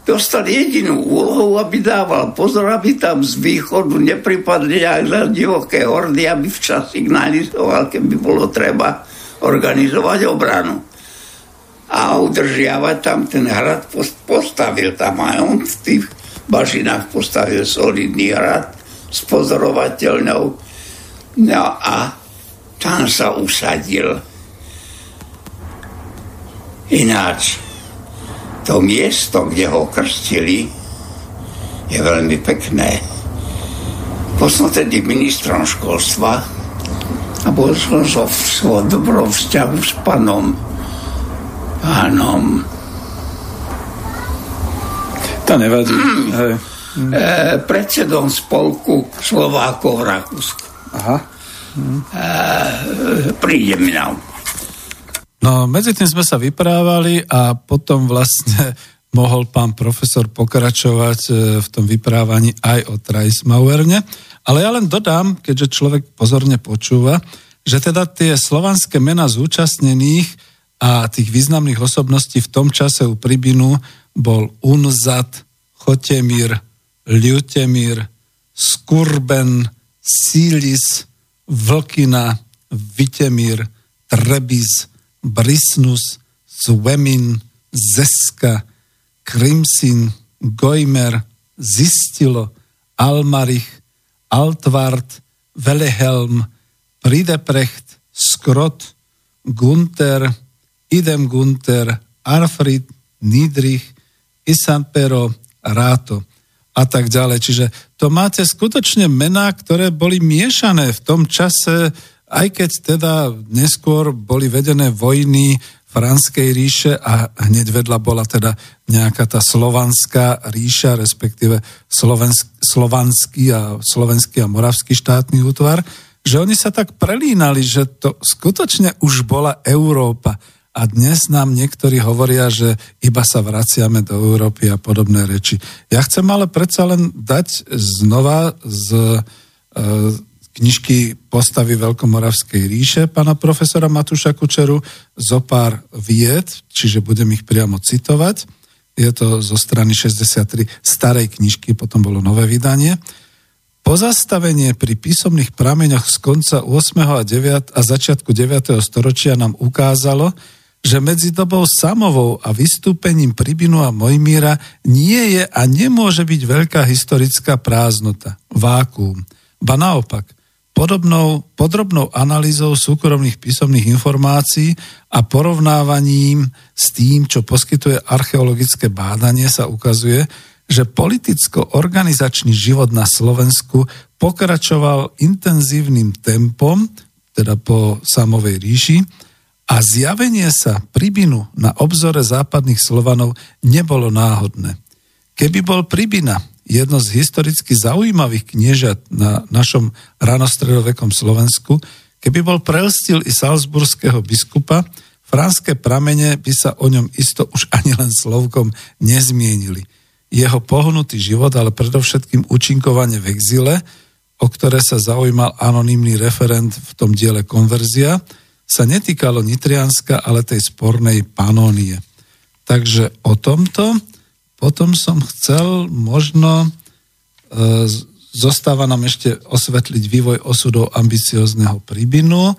Dostal jedinú úlohu, aby dával pozor, aby tam z východu nepripadli aj divoké hordy, aby včas signalizoval, keby bolo treba organizovať obranu. A udržiavať tam ten hrad postavil tam aj on v tých bažinách postavil solidný hrad s pozorovateľnou. No a tam sa usadil Ináč, to miesto, kde ho krstili, je veľmi pekné. Bol som tedy ministrom školstva a bol som so v svojom dobrom vzťahu s panom pánom to nevadí. Mm. Hej. Mm. E, predsedom spolku Slovákov v Rakúsku. Aha. Mm. E, príde mi na No, medzi tým sme sa vyprávali a potom vlastne mohol pán profesor pokračovať e, v tom vyprávaní aj o Trajsmauerne. Ale ja len dodám, keďže človek pozorne počúva, že teda tie slovanské mena zúčastnených a tých významných osobností v tom čase u Pribinu bol Unzat, Chotemír, Ľutemír, Skurben, Sílis, Vlkina, Vitemír, Trebiz, Brisnus, Zwemin, Zeska, Krimsin, Gojmer, Zistilo, Almarich, Altvart, Velehelm, Prideprecht, Skrot, Gunter, Idem Gunter, Arfrid, Nidrich, Isampero, Ráto a tak ďalej. Čiže to máte skutočne mená, ktoré boli miešané v tom čase aj keď teda neskôr boli vedené vojny Franskej ríše a hneď vedľa bola teda nejaká tá slovanská ríša, respektíve slovanský a slovenský a moravský štátny útvar, že oni sa tak prelínali, že to skutočne už bola Európa. A dnes nám niektorí hovoria, že iba sa vraciame do Európy a podobné reči. Ja chcem ale predsa len dať znova z e, knižky Postavy Veľkomoravskej ríše pána profesora Matúša Kučeru zo pár vied, čiže budem ich priamo citovať. Je to zo strany 63 starej knižky, potom bolo nové vydanie. Pozastavenie pri písomných prameňoch z konca 8. a, 9. a začiatku 9. storočia nám ukázalo, že medzi dobou Samovou a vystúpením Pribinu a Mojmíra nie je a nemôže byť veľká historická prázdnota, vákuum Ba naopak, podobnou, podrobnou analýzou súkromných písomných informácií a porovnávaním s tým, čo poskytuje archeologické bádanie, sa ukazuje, že politicko-organizačný život na Slovensku pokračoval intenzívnym tempom, teda po samovej ríši, a zjavenie sa Pribinu na obzore západných Slovanov nebolo náhodné. Keby bol Pribina jedno z historicky zaujímavých kniežat na našom ranostredovekom Slovensku, keby bol prelstil i salzburského biskupa, franské pramene by sa o ňom isto už ani len slovkom nezmienili. Jeho pohnutý život, ale predovšetkým účinkovanie v exile, o ktoré sa zaujímal anonymný referent v tom diele Konverzia, sa netýkalo Nitrianska, ale tej spornej Panónie. Takže o tomto potom som chcel možno, e, zostáva nám ešte osvetliť vývoj osudov ambiciozného príbinu.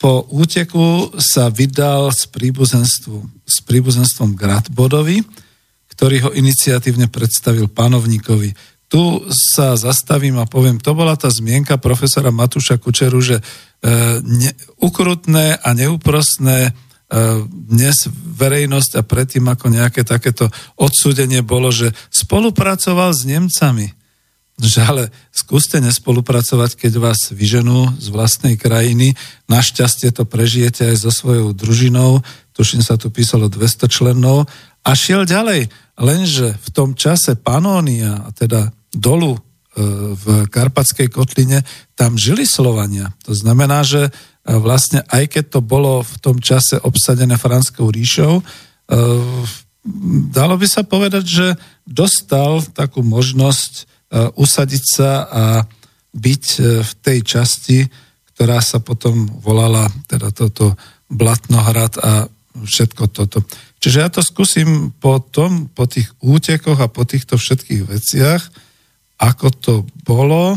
Po úteku sa vydal s, s príbuzenstvom Gratbodovi, ktorý ho iniciatívne predstavil panovníkovi tu sa zastavím a poviem, to bola tá zmienka profesora Matúša Kučeru, že e, ne, ukrutné a neúprostné dnes verejnosť a predtým ako nejaké takéto odsúdenie bolo, že spolupracoval s Nemcami. Že ale skúste nespolupracovať, keď vás vyženú z vlastnej krajiny. Našťastie to prežijete aj so svojou družinou. Tuším sa tu písalo 200 členov. A šiel ďalej Lenže v tom čase Panónia, teda dolu e, v Karpatskej kotline, tam žili Slovania. To znamená, že e, vlastne aj keď to bolo v tom čase obsadené Franskou ríšou, e, dalo by sa povedať, že dostal takú možnosť usadiť sa a byť v tej časti, ktorá sa potom volala teda toto Blatnohrad a všetko toto. Čiže ja to skúsim po, tom, po tých útekoch a po týchto všetkých veciach, ako to bolo.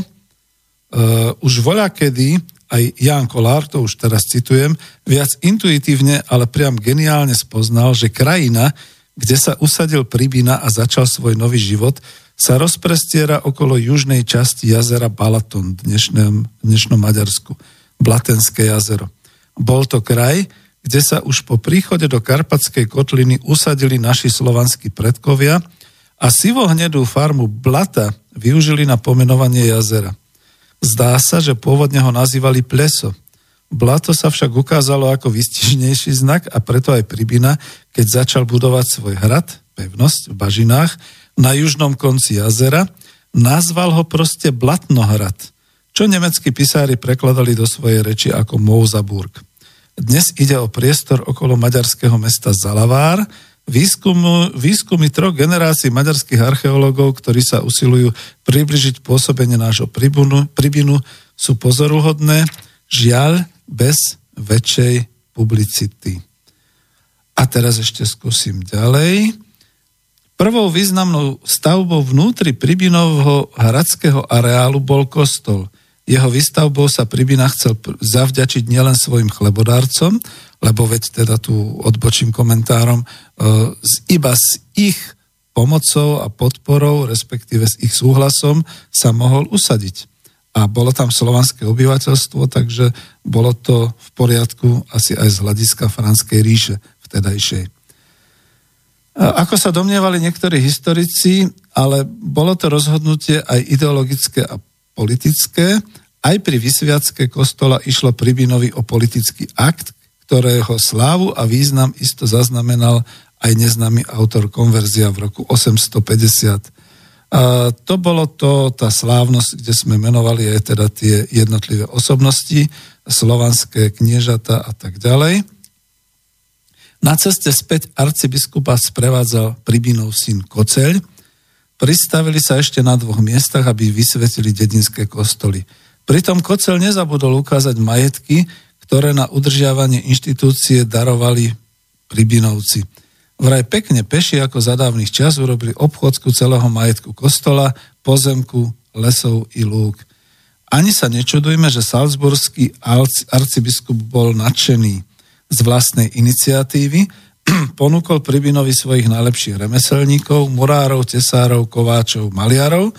Už voľa kedy, aj Jan Kolár, to už teraz citujem, viac intuitívne, ale priam geniálne spoznal, že krajina, kde sa usadil Pribina a začal svoj nový život, sa rozprestiera okolo južnej časti jazera Balaton, dnešnom, dnešnom Maďarsku, Blatenské jazero. Bol to kraj, kde sa už po príchode do Karpatskej kotliny usadili naši slovanskí predkovia a sivohnedú farmu Blata využili na pomenovanie jazera. Zdá sa, že pôvodne ho nazývali Pleso. Blato sa však ukázalo ako vystižnejší znak a preto aj Pribina, keď začal budovať svoj hrad, pevnosť v Bažinách, na južnom konci jazera, nazval ho proste Blatnohrad, čo nemeckí pisári prekladali do svojej reči ako Mouzaburg. Dnes ide o priestor okolo maďarského mesta Zalavár, Výskumu, výskumy troch generácií maďarských archeológov, ktorí sa usilujú približiť pôsobenie nášho pribunu, pribinu, sú pozoruhodné, žiaľ bez väčšej publicity. A teraz ešte skúsim ďalej. Prvou významnou stavbou vnútri Pribinovho hradského areálu bol kostol – jeho výstavbou sa Pribina chcel zavďačiť nielen svojim chlebodárcom, lebo veď teda tu odbočím komentárom, e, iba s ich pomocou a podporou, respektíve s ich súhlasom sa mohol usadiť. A bolo tam slovanské obyvateľstvo, takže bolo to v poriadku asi aj z hľadiska Franskej ríše vtedajšej. Ako sa domnievali niektorí historici, ale bolo to rozhodnutie aj ideologické a politické. Aj pri vysviacke kostola išlo Pribinovi o politický akt, ktorého slávu a význam isto zaznamenal aj neznámy autor konverzia v roku 850. A to bolo to, tá slávnosť, kde sme menovali aj teda tie jednotlivé osobnosti, slovanské kniežata a tak ďalej. Na ceste späť arcibiskupa sprevádzal Pribinov syn Koceľ, Pristavili sa ešte na dvoch miestach, aby vysvetili dedinské kostoly. Pritom Kocel nezabudol ukázať majetky, ktoré na udržiavanie inštitúcie darovali Pribinovci. Vraj pekne peši ako za dávnych čas urobili obchodsku celého majetku kostola, pozemku, lesov i lúk. Ani sa nečudujme, že salzburský arcibiskup bol nadšený z vlastnej iniciatívy, ponúkol Pribinovi svojich najlepších remeselníkov, murárov, tesárov, kováčov, maliarov,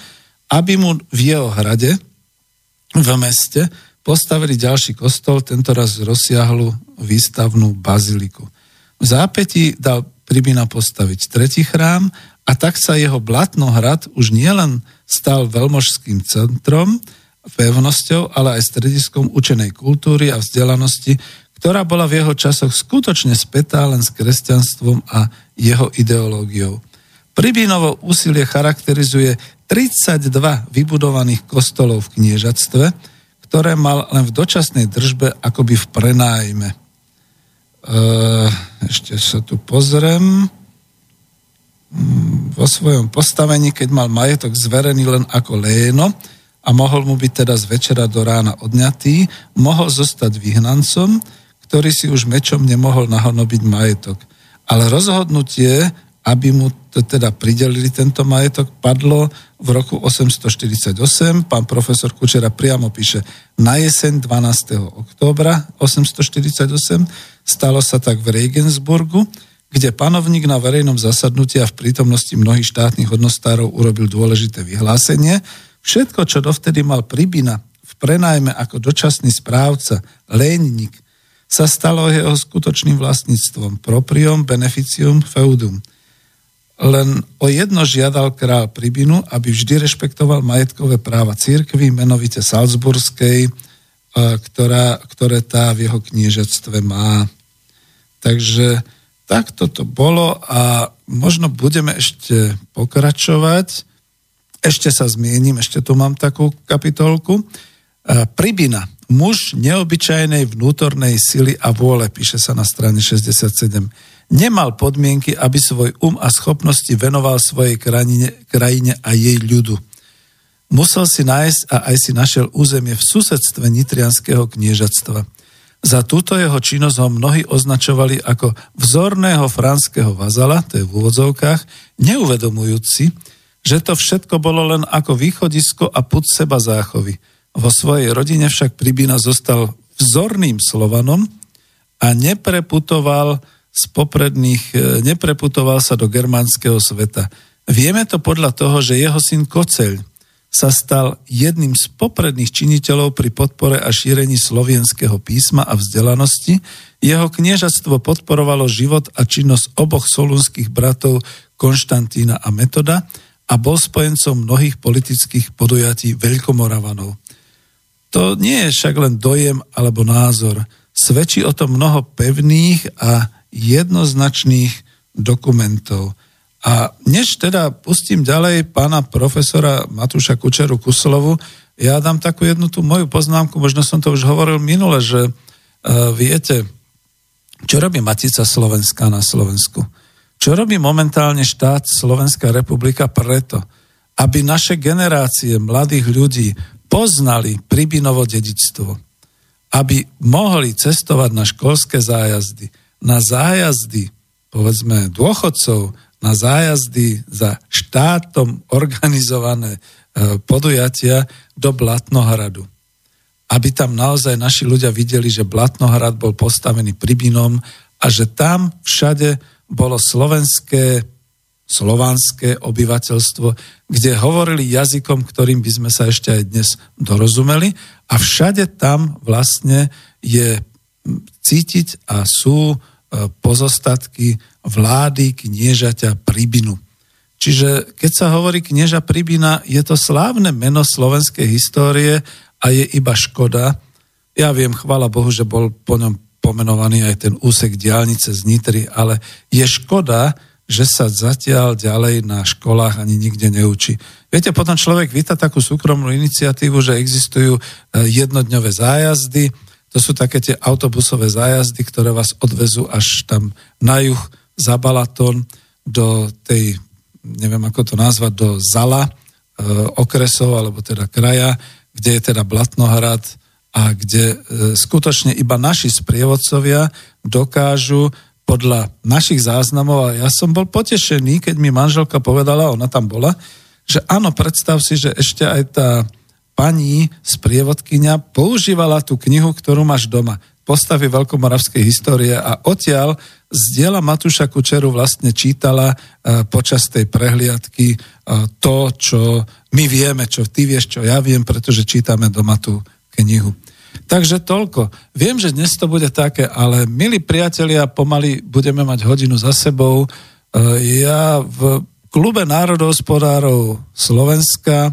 aby mu v jeho hrade, v meste postavili ďalší kostol, tentoraz rozsiahlu výstavnú baziliku. V zápäti dal Pribina postaviť tretí chrám a tak sa jeho Blatnohrad už nielen stal veľmožským centrom, pevnosťou, ale aj strediskom učenej kultúry a vzdelanosti, ktorá bola v jeho časoch skutočne spätá len s kresťanstvom a jeho ideológiou. Pribínovo úsilie charakterizuje 32 vybudovaných kostolov v kniežatstve, ktoré mal len v dočasnej držbe akoby v prenájme. E, ešte sa tu pozriem. Mm, vo svojom postavení, keď mal majetok zverený len ako léno a mohol mu byť teda z večera do rána odňatý, mohol zostať vyhnancom, ktorý si už mečom nemohol nahonobiť majetok. Ale rozhodnutie aby mu teda pridelili tento majetok, padlo v roku 848. Pán profesor Kučera priamo píše na jeseň 12. októbra 848. Stalo sa tak v Regensburgu, kde panovník na verejnom zasadnutí a v prítomnosti mnohých štátnych hodnostárov urobil dôležité vyhlásenie. Všetko, čo dovtedy mal Pribina v prenajme ako dočasný správca, lénnik, sa stalo jeho skutočným vlastníctvom, proprium beneficium feudum – len o jedno žiadal král Pribinu, aby vždy rešpektoval majetkové práva církvy, menovite Salzburskej, e, ktorá, ktoré tá v jeho kniežectve má. Takže takto to bolo a možno budeme ešte pokračovať. Ešte sa zmienim, ešte tu mám takú kapitolku. E, Pribina, muž neobyčajnej vnútornej sily a vôle, píše sa na strane 67 nemal podmienky, aby svoj um a schopnosti venoval svojej krajine, krajine a jej ľudu. Musel si nájsť a aj si našiel územie v susedstve Nitrianského kniežatstva. Za túto jeho činnosť ho mnohí označovali ako vzorného franského vazala, to je v úvodzovkách, neuvedomujúci, že to všetko bolo len ako východisko a put seba záchovy. Vo svojej rodine však Pribina zostal vzorným Slovanom a nepreputoval z popredných, e, nepreputoval sa do germánskeho sveta. Vieme to podľa toho, že jeho syn Koceľ sa stal jedným z popredných činiteľov pri podpore a šírení slovenského písma a vzdelanosti. Jeho kniežatstvo podporovalo život a činnosť oboch solunských bratov Konštantína a Metoda a bol spojencom mnohých politických podujatí Veľkomoravanov. To nie je však len dojem alebo názor. Svedčí o tom mnoho pevných a jednoznačných dokumentov. A než teda pustím ďalej pána profesora Matúša Kučeru Kuslovu, ja dám takú jednu tú moju poznámku, možno som to už hovoril minule, že uh, viete, čo robí Matica Slovenska na Slovensku? Čo robí momentálne štát Slovenská republika preto, aby naše generácie mladých ľudí poznali Pribinovo dedictvo, aby mohli cestovať na školské zájazdy, na zájazdy, povedzme, dôchodcov, na zájazdy za štátom organizované e, podujatia do Blatnohradu. Aby tam naozaj naši ľudia videli, že Blatnohrad bol postavený pribinom a že tam všade bolo slovenské, slovanské obyvateľstvo, kde hovorili jazykom, ktorým by sme sa ešte aj dnes dorozumeli a všade tam vlastne je cítiť a sú pozostatky vlády kniežaťa Pribinu. Čiže keď sa hovorí knieža Pribina, je to slávne meno slovenskej histórie a je iba škoda. Ja viem, chvála Bohu, že bol po ňom pomenovaný aj ten úsek diálnice z Nitry, ale je škoda, že sa zatiaľ ďalej na školách ani nikde neučí. Viete, potom človek víta takú súkromnú iniciatívu, že existujú e, jednodňové zájazdy, to sú také tie autobusové zájazdy, ktoré vás odvezú až tam na juh za Balaton do tej, neviem ako to nazvať, do Zala e, okresov, alebo teda kraja, kde je teda Blatnohrad a kde e, skutočne iba naši sprievodcovia dokážu podľa našich záznamov, a ja som bol potešený, keď mi manželka povedala, ona tam bola, že áno, predstav si, že ešte aj tá pani sprievodkynia používala tú knihu, ktorú máš doma, postavy veľkomoravskej histórie a odtiaľ z diela Matúša Kučeru vlastne čítala e, počas tej prehliadky e, to, čo My vieme, čo ty vieš, čo ja viem, pretože čítame doma tú knihu. Takže toľko. Viem, že dnes to bude také, ale milí priatelia, pomaly budeme mať hodinu za sebou. E, ja v klube národohospodárov Slovenska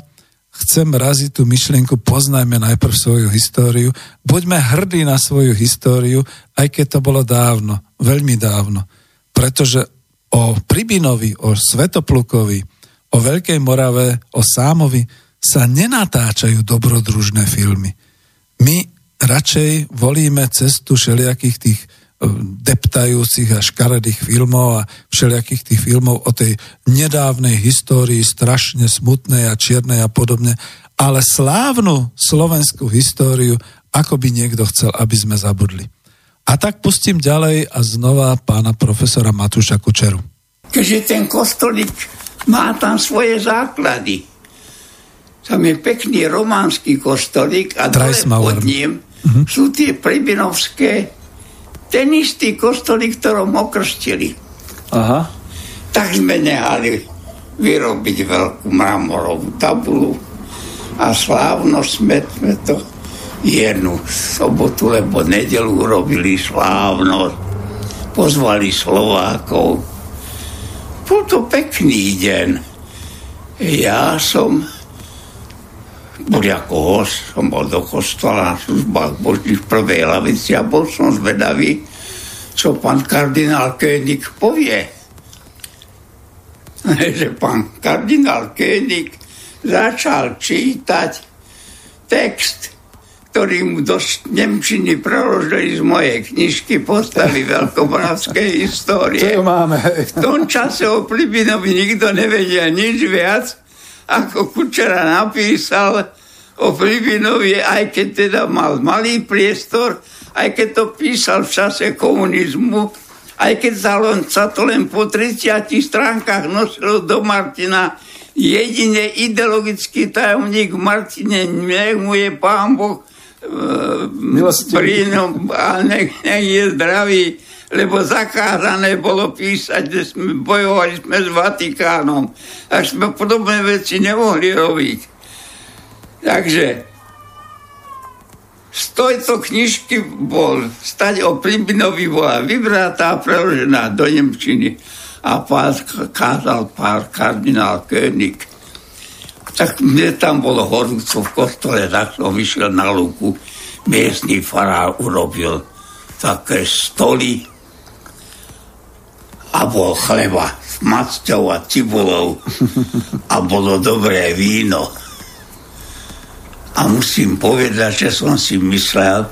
chcem raziť tú myšlienku, poznajme najprv svoju históriu, buďme hrdí na svoju históriu, aj keď to bolo dávno, veľmi dávno. Pretože o Pribinovi, o Svetoplukovi, o Veľkej Morave, o Sámovi sa nenatáčajú dobrodružné filmy. My radšej volíme cestu všelijakých tých deptajúcich a škaredých filmov a všelijakých tých filmov o tej nedávnej histórii, strašne smutnej a čiernej a podobne, ale slávnu slovenskú históriu, ako by niekto chcel, aby sme zabudli. A tak pustím ďalej a znova pána profesora Matúša Kučeru. Keďže ten kostolík má tam svoje základy. Tam je pekný románsky kostolík a dole pod ním uh-huh. sú tie pribinovské ten istý kostolík, ktorom okrštili. Aha. Tak sme nehali vyrobiť veľkú mramorovú tabulu a slávno sme, sme to jednu sobotu, lebo nedelu urobili slávno. Pozvali Slovákov. Bol to pekný deň. Ja som bol ako host, som bol do kostola na službách božích v prvej lavici a bol som zvedavý, čo pán kardinál König povie. že pán kardinál König začal čítať text, ktorý mu do Nemčiny preložili z mojej knižky Postavy veľkomoravskej histórie. Čo máme? v tom čase o Plibinovi nikto nevedia nič viac, ako Kučera napísal o Filipinovi, aj keď teda mal malý priestor, aj keď to písal v čase komunizmu, aj keď sa, to len po 30 stránkach nosilo do Martina, jedine ideologický tajomník Martine, nech mu je pán Boh e, a nech, nech je zdravý, lebo zakázané bolo písať, že sme bojovali sme s Vatikánom. Až sme podobné veci nemohli robiť. Takže z tejto knižky bol, stať o Pribinovi bola vybratá, preložená do Nemčiny a pán kázal pár kardinál König. Tak mne tam bolo horúco v kostole, tak som vyšiel na lúku. Miestný farár urobil také stoly a bol chleba s macťou a cibulou a bolo dobré víno. A musím povedať, že som si myslel,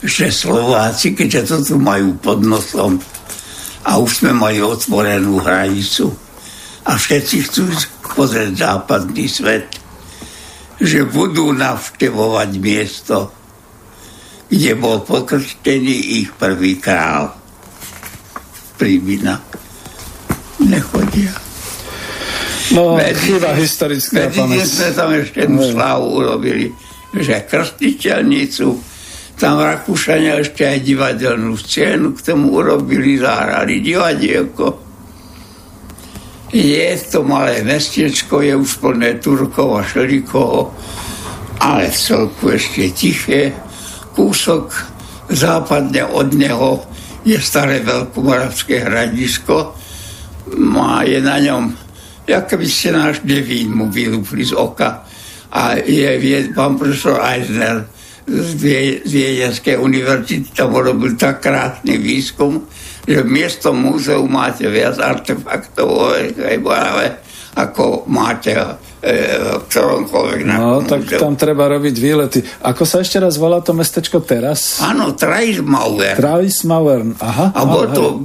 že Slováci, keďže to tu majú pod nosom a už sme mali otvorenú hranicu a všetci chcú pozrieť západný svet, že budú navštevovať miesto, kde bol pokrštený ich prvý král príbina. Nechodia. No, chyba historická pamäť. sme tam ešte jednu slávu urobili, že krstiteľnicu, tam Rakúšania ešte aj divadelnú scénu k tomu urobili, zahrali divadielko. Je to malé mestečko, je už plné Turkov a Šelikoho, ale v celku ešte tiché. Kúsok západne od neho je staré veľkomoravské hradisko a je na ňom, ako by ste náš devín mu vylúpli z oka. A je, je pán profesor Eisner z, Viedenskej univerzity tam urobil tak krásny výskum, že v miestom múzeu máte viac artefaktov ako máte ktoromkoľvek na No, tak tam treba robiť výlety. Ako sa ešte raz volá to mestečko teraz? Áno, Traismauer. Traismauer, aha. A bol, to,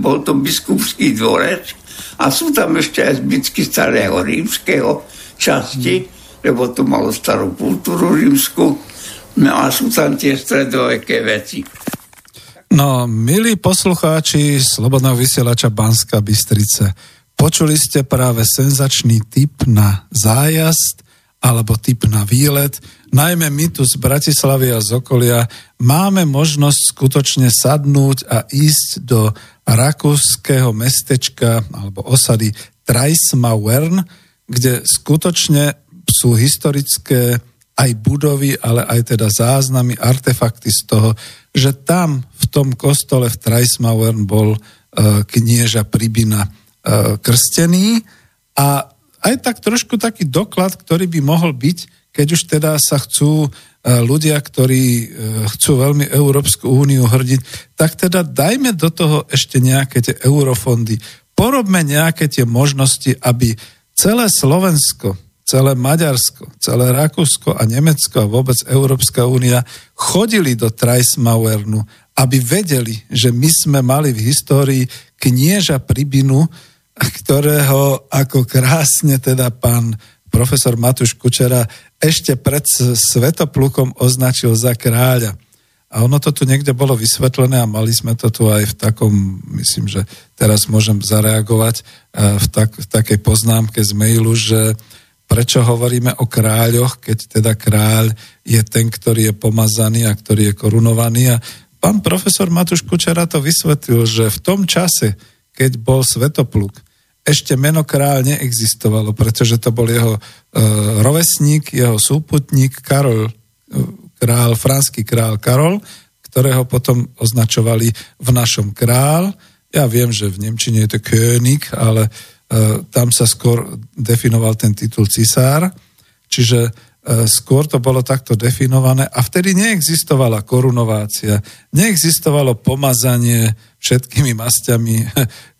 bol to biskupský dvorec a sú tam ešte aj zbytky starého rímskeho časti, hmm. lebo tu malo starú kultúru rímsku, no a sú tam tie stredoveké veci. No, milí poslucháči Slobodného vysielača Banska Bystrice, Počuli ste práve senzačný tip na zájazd alebo tip na výlet. Najmä my tu z Bratislavy a z okolia máme možnosť skutočne sadnúť a ísť do rakúskeho mestečka alebo osady Treismauern, kde skutočne sú historické aj budovy, ale aj teda záznamy, artefakty z toho, že tam v tom kostole v Treismauern bol uh, knieža Pribina uh, krstený a aj tak trošku taký doklad, ktorý by mohol byť, keď už teda sa chcú uh, ľudia, ktorí uh, chcú veľmi Európsku úniu hrdiť, tak teda dajme do toho ešte nejaké tie eurofondy. Porobme nejaké tie možnosti, aby celé Slovensko, celé Maďarsko, celé Rakúsko a Nemecko a vôbec Európska únia chodili do Treismauernu, aby vedeli, že my sme mali v histórii knieža Pribinu, ktorého ako krásne teda pán profesor Matúš Kučera ešte pred Svetoplukom označil za kráľa. A ono to tu niekde bolo vysvetlené a mali sme to tu aj v takom, myslím, že teraz môžem zareagovať eh, v, tak, v takej poznámke z mailu, že prečo hovoríme o kráľoch, keď teda kráľ je ten, ktorý je pomazaný a ktorý je korunovaný. A pán profesor Matúš Kučera to vysvetlil, že v tom čase, keď bol Svetopluk, ešte meno kráľ neexistovalo, pretože to bol jeho e, rovesník, jeho súputník Karol král, franský král Karol, ktorého potom označovali v našom král. Ja viem, že v Nemčine je to König, ale uh, tam sa skôr definoval ten titul cisár. Čiže uh, skôr to bolo takto definované a vtedy neexistovala korunovácia, neexistovalo pomazanie všetkými masťami,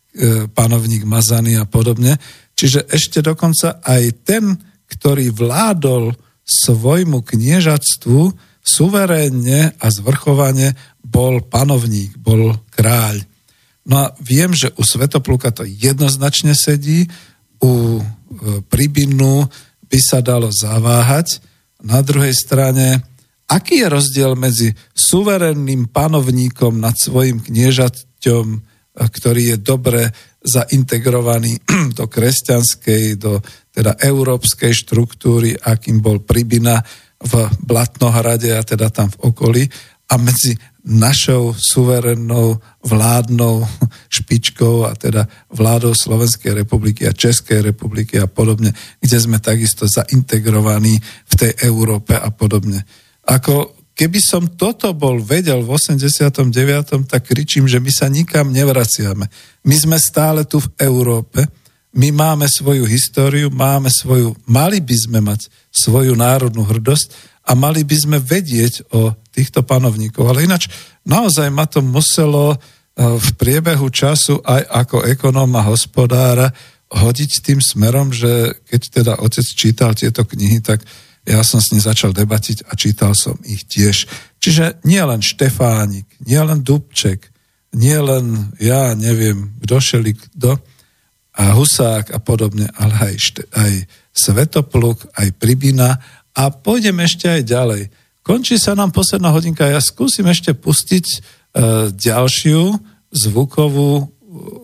panovník mazaný a podobne. Čiže ešte dokonca aj ten, ktorý vládol svojmu kniežatstvu, suverénne a zvrchovane bol panovník, bol kráľ. No a viem, že u Svetopluka to jednoznačne sedí, u e, Pribinu by sa dalo zaváhať. Na druhej strane, aký je rozdiel medzi suverénnym panovníkom nad svojim kniežaťom, e, ktorý je dobre zaintegrovaný do kresťanskej, do teda európskej štruktúry, akým bol Pribina, v Blatnohrade a teda tam v okolí a medzi našou suverénnou vládnou špičkou a teda vládou Slovenskej republiky a Českej republiky a podobne, kde sme takisto zaintegrovaní v tej Európe a podobne. Ako keby som toto bol vedel v 89., tak kričím, že my sa nikam nevraciame. My sme stále tu v Európe, my máme svoju históriu, máme svoju, mali by sme mať svoju národnú hrdosť a mali by sme vedieť o týchto panovníkov. Ale ináč naozaj ma to muselo e, v priebehu času aj ako ekonóma hospodára hodiť tým smerom, že keď teda otec čítal tieto knihy, tak ja som s ním začal debatiť a čítal som ich tiež. Čiže nie len Štefánik, nie len Dubček, nie len ja neviem, kto šeli kto, a Husák a podobne, ale aj, šte, aj Svetopluk, aj Pribina a pôjdem ešte aj ďalej. Končí sa nám posledná hodinka, ja skúsim ešte pustiť e, ďalšiu zvukovú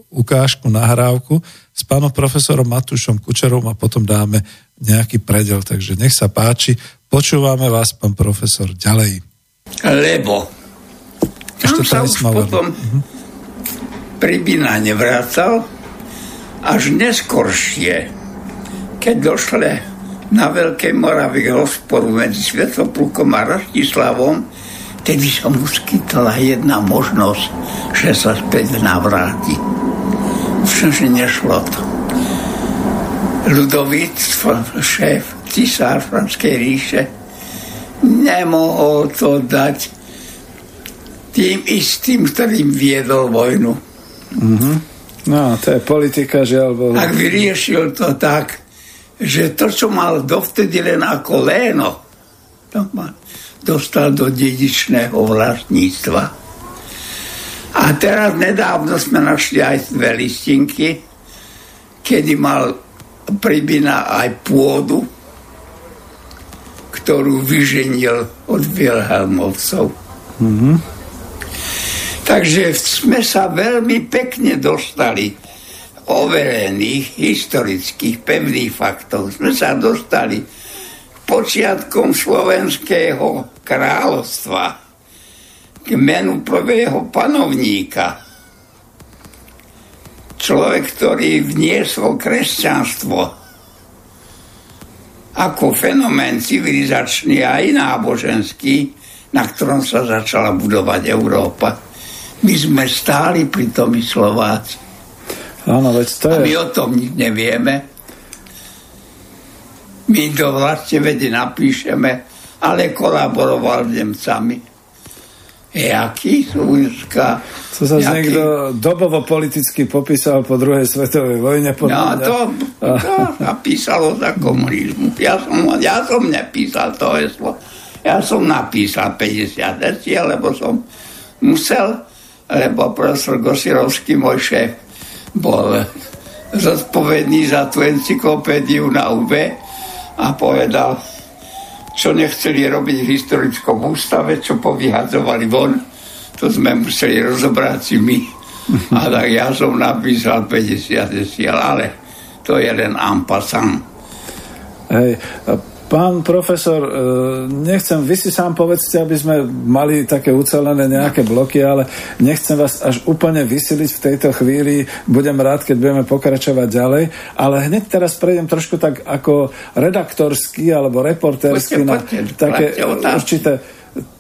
ukážku, nahrávku s pánom profesorom Matúšom Kučerom a potom dáme nejaký predel. Takže nech sa páči, počúvame vás, pán profesor, ďalej. Lebo tam sa už potom uh-huh. Pribina nevrácal, až neskoršie, keď došle na Veľkej Moravi k rozporu medzi Svetoplukom a Rastislavom, tedy sa mu skytla jedna možnosť, že sa späť navráti. Všemže nešlo to. Ludovít, šéf, cisár Franskej ríše, nemohol to dať tým istým, ktorým viedol vojnu. Mm-hmm. No, to je politika, žiaľ Bohu. Ak vyriešil to tak, že to, čo mal dovtedy len ako léno, to ma dostal do dedičného vlastníctva. A teraz nedávno sme našli aj dve listinky, kedy mal Pribina aj pôdu, ktorú vyženil od Wilhelmovcov. Mm-hmm. Takže sme sa veľmi pekne dostali overených historických pevných faktov. Sme sa dostali počiatkom slovenského kráľovstva k menu prvého panovníka. Človek, ktorý vniesol kresťanstvo ako fenomén civilizačný a aj náboženský, na ktorom sa začala budovať Európa. My sme stáli pri tom i Slováci. Áno, veď to je... A my o tom nič nevieme. My to vlastne vede napíšeme, ale kolaboroval s Nemcami. Jaký Súrska. To sa jaký... niekto dobovo politicky popísal po druhej svetovej vojne. No, to, to napísalo za komunizmu. Ja som, ja som nepísal to heslo. Ja som napísal 50 hesiel, lebo som musel, lebo profesor Gosirovský, môj šéf, bol zodpovedný za tú encyklopédiu na UB a povedal, čo nechceli robiť v historickom ústave, čo povyhadzovali von, to sme museli rozobrať my. A tak ja som napísal 50 desiel, ale to je len ampasant. Hej, Pán profesor, e, nechcem, vy si sám povedzte, aby sme mali také ucelené nejaké bloky, ale nechcem vás až úplne vysiliť v tejto chvíli. Budem rád, keď budeme pokračovať ďalej, ale hneď teraz prejdem trošku tak ako redaktorský alebo reportérsky na také určité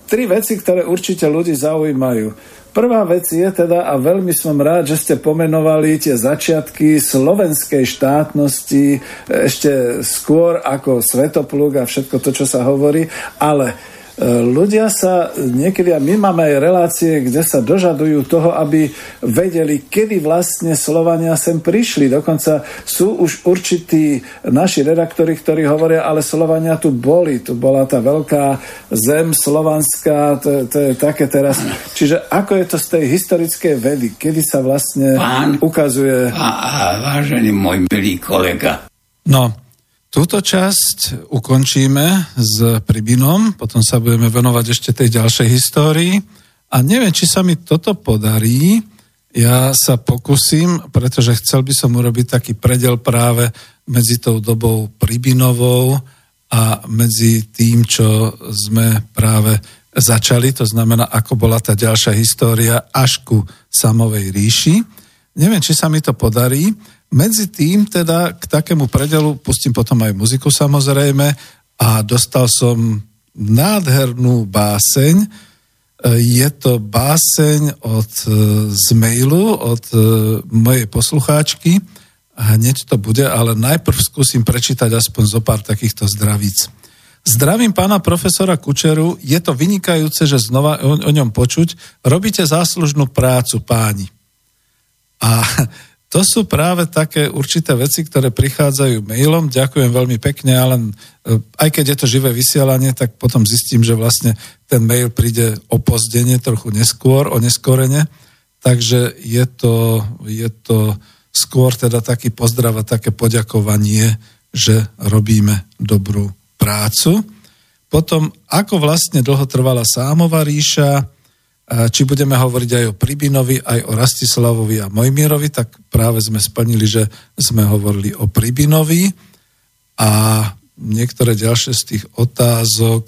tri veci, ktoré určite ľudí zaujímajú. Prvá vec je teda, a veľmi som rád, že ste pomenovali tie začiatky slovenskej štátnosti ešte skôr ako Svetopluk a všetko to, čo sa hovorí, ale ľudia sa niekedy, a my máme aj relácie, kde sa dožadujú toho, aby vedeli, kedy vlastne Slovania sem prišli. Dokonca sú už určití naši redaktori, ktorí hovoria, ale Slovania tu boli. Tu bola tá veľká zem slovanská, to, to je také teraz. Čiže ako je to z tej historickej vedy? Kedy sa vlastne Pán, ukazuje... A, a vážený môj milý kolega. No, Túto časť ukončíme s Pribinom, potom sa budeme venovať ešte tej ďalšej histórii. A neviem, či sa mi toto podarí. Ja sa pokúsim, pretože chcel by som urobiť taký predel práve medzi tou dobou Pribinovou a medzi tým, čo sme práve začali, to znamená, ako bola tá ďalšia história až ku samovej ríši. Neviem, či sa mi to podarí. Medzi tým teda k takému predelu pustím potom aj muziku samozrejme a dostal som nádhernú báseň. E, je to báseň od, e, z mailu od e, mojej poslucháčky. Hneď to bude, ale najprv skúsim prečítať aspoň zo pár takýchto zdravíc. Zdravím pána profesora Kučeru, je to vynikajúce, že znova o, o ňom počuť. Robíte záslužnú prácu, páni. A to sú práve také určité veci, ktoré prichádzajú mailom. Ďakujem veľmi pekne, ale aj keď je to živé vysielanie, tak potom zistím, že vlastne ten mail príde opozdenie, trochu neskôr, o neskorene. Takže je to, je to skôr teda taký pozdrav a také poďakovanie, že robíme dobrú prácu. Potom, ako vlastne dlho trvala Sámova ríša, či budeme hovoriť aj o Pribinovi, aj o Rastislavovi a Mojmírovi, tak práve sme splnili, že sme hovorili o Pribinovi a niektoré ďalšie z tých otázok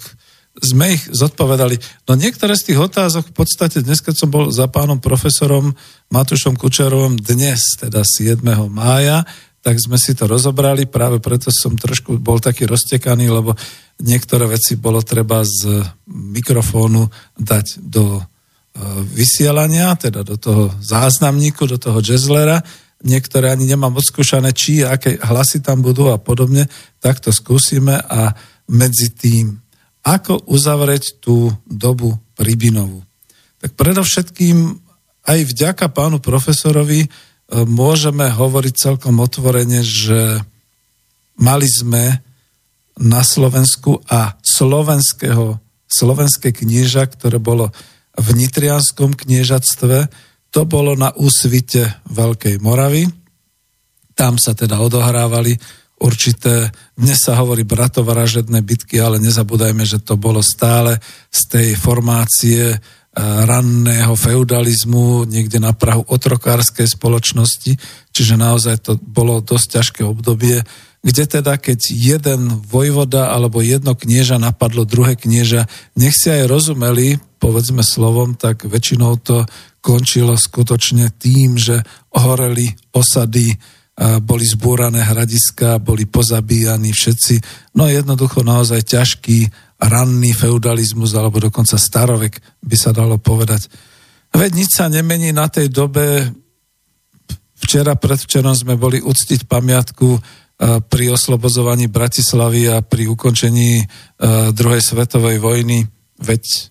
sme ich zodpovedali. No niektoré z tých otázok v podstate dnes, keď som bol za pánom profesorom Matušom Kučerovom dnes, teda 7. mája, tak sme si to rozobrali, práve preto som trošku bol taký roztekaný, lebo niektoré veci bolo treba z mikrofónu dať do vysielania, teda do toho záznamníku, do toho jazzlera, niektoré ani nemám odskúšané, či aké hlasy tam budú a podobne, tak to skúsime a medzi tým, ako uzavrieť tú dobu Pribinovú. Tak predovšetkým aj vďaka pánu profesorovi e, môžeme hovoriť celkom otvorene, že mali sme na Slovensku a slovenského, slovenské knieža, ktoré bolo v Nitrianskom kniežatstve, to bolo na úsvite Veľkej Moravy. Tam sa teda odohrávali určité, dnes sa hovorí bratovražedné bitky, ale nezabúdajme, že to bolo stále z tej formácie eh, ranného feudalizmu, niekde na Prahu otrokárskej spoločnosti, čiže naozaj to bolo dosť ťažké obdobie, kde teda keď jeden vojvoda alebo jedno knieža napadlo druhé knieža, nech si aj rozumeli, povedzme slovom, tak väčšinou to končilo skutočne tým, že horeli osady, boli zbúrané hradiska, boli pozabíjani všetci. No jednoducho naozaj ťažký ranný feudalizmus, alebo dokonca starovek by sa dalo povedať. Veď nič sa nemení na tej dobe. Včera, predvčerom sme boli uctiť pamiatku pri oslobozovaní Bratislavy a pri ukončení druhej svetovej vojny. Veď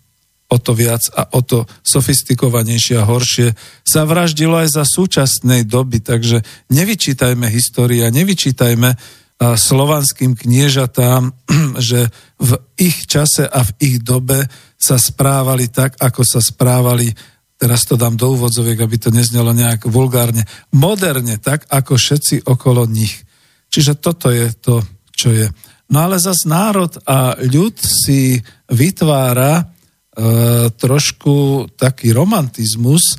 o to viac a o to sofistikovanejšie a horšie sa vraždilo aj za súčasnej doby, takže nevyčítajme história, nevyčítajme slovanským kniežatám, že v ich čase a v ich dobe sa správali tak, ako sa správali, teraz to dám do úvodzoviek, aby to neznelo nejak vulgárne, moderne, tak ako všetci okolo nich. Čiže toto je to, čo je. No ale zas národ a ľud si vytvára E, trošku taký romantizmus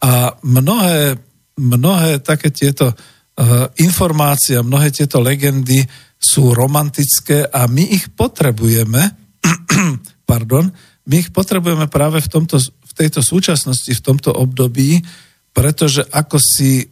a mnohé, mnohé také tieto e, informácie, mnohé tieto legendy sú romantické a my ich potrebujeme, pardon, my ich potrebujeme práve v, tomto, v tejto súčasnosti, v tomto období, pretože ako si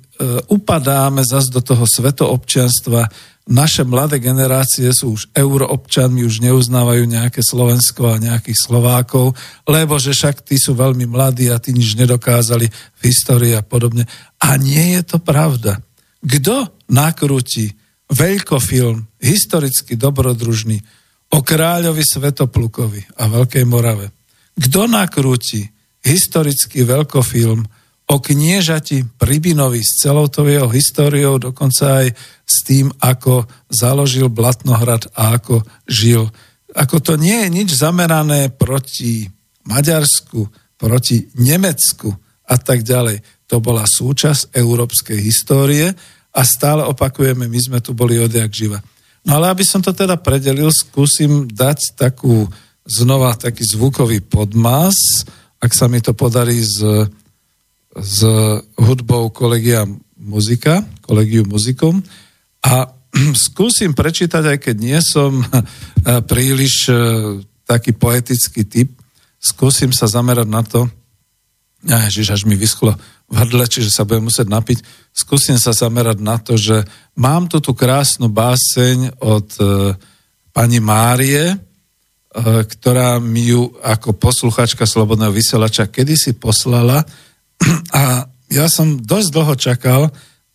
upadáme zase do toho svetoobčianstva, naše mladé generácie sú už euroobčanmi, už neuznávajú nejaké Slovensko a nejakých Slovákov, lebo že však tí sú veľmi mladí a tí nič nedokázali v histórii a podobne. A nie je to pravda. Kto nakrúti veľkofilm, historicky dobrodružný, o kráľovi Svetoplukovi a Veľkej Morave? Kto nakrúti historický veľkofilm o kniežati Pribinovi s celou to jeho históriou, dokonca aj s tým, ako založil Blatnohrad a ako žil. Ako to nie je nič zamerané proti Maďarsku, proti Nemecku a tak ďalej. To bola súčasť európskej histórie a stále opakujeme, my sme tu boli odjak živa. No ale aby som to teda predelil, skúsim dať takú znova taký zvukový podmas, ak sa mi to podarí z s hudbou kolegia muzika, kolegiu muzikum a skúsim prečítať, aj keď nie som eh, príliš eh, taký poetický typ, skúsim sa zamerať na to, Ježiš, až mi vyschlo v hrdle, čiže sa budem musieť napiť. Skúsim sa zamerať na to, že mám tu tú krásnu báseň od e, pani Márie, ktorá mi ju ako posluchačka Slobodného vysielača kedysi poslala a ja som dosť dlho čakal,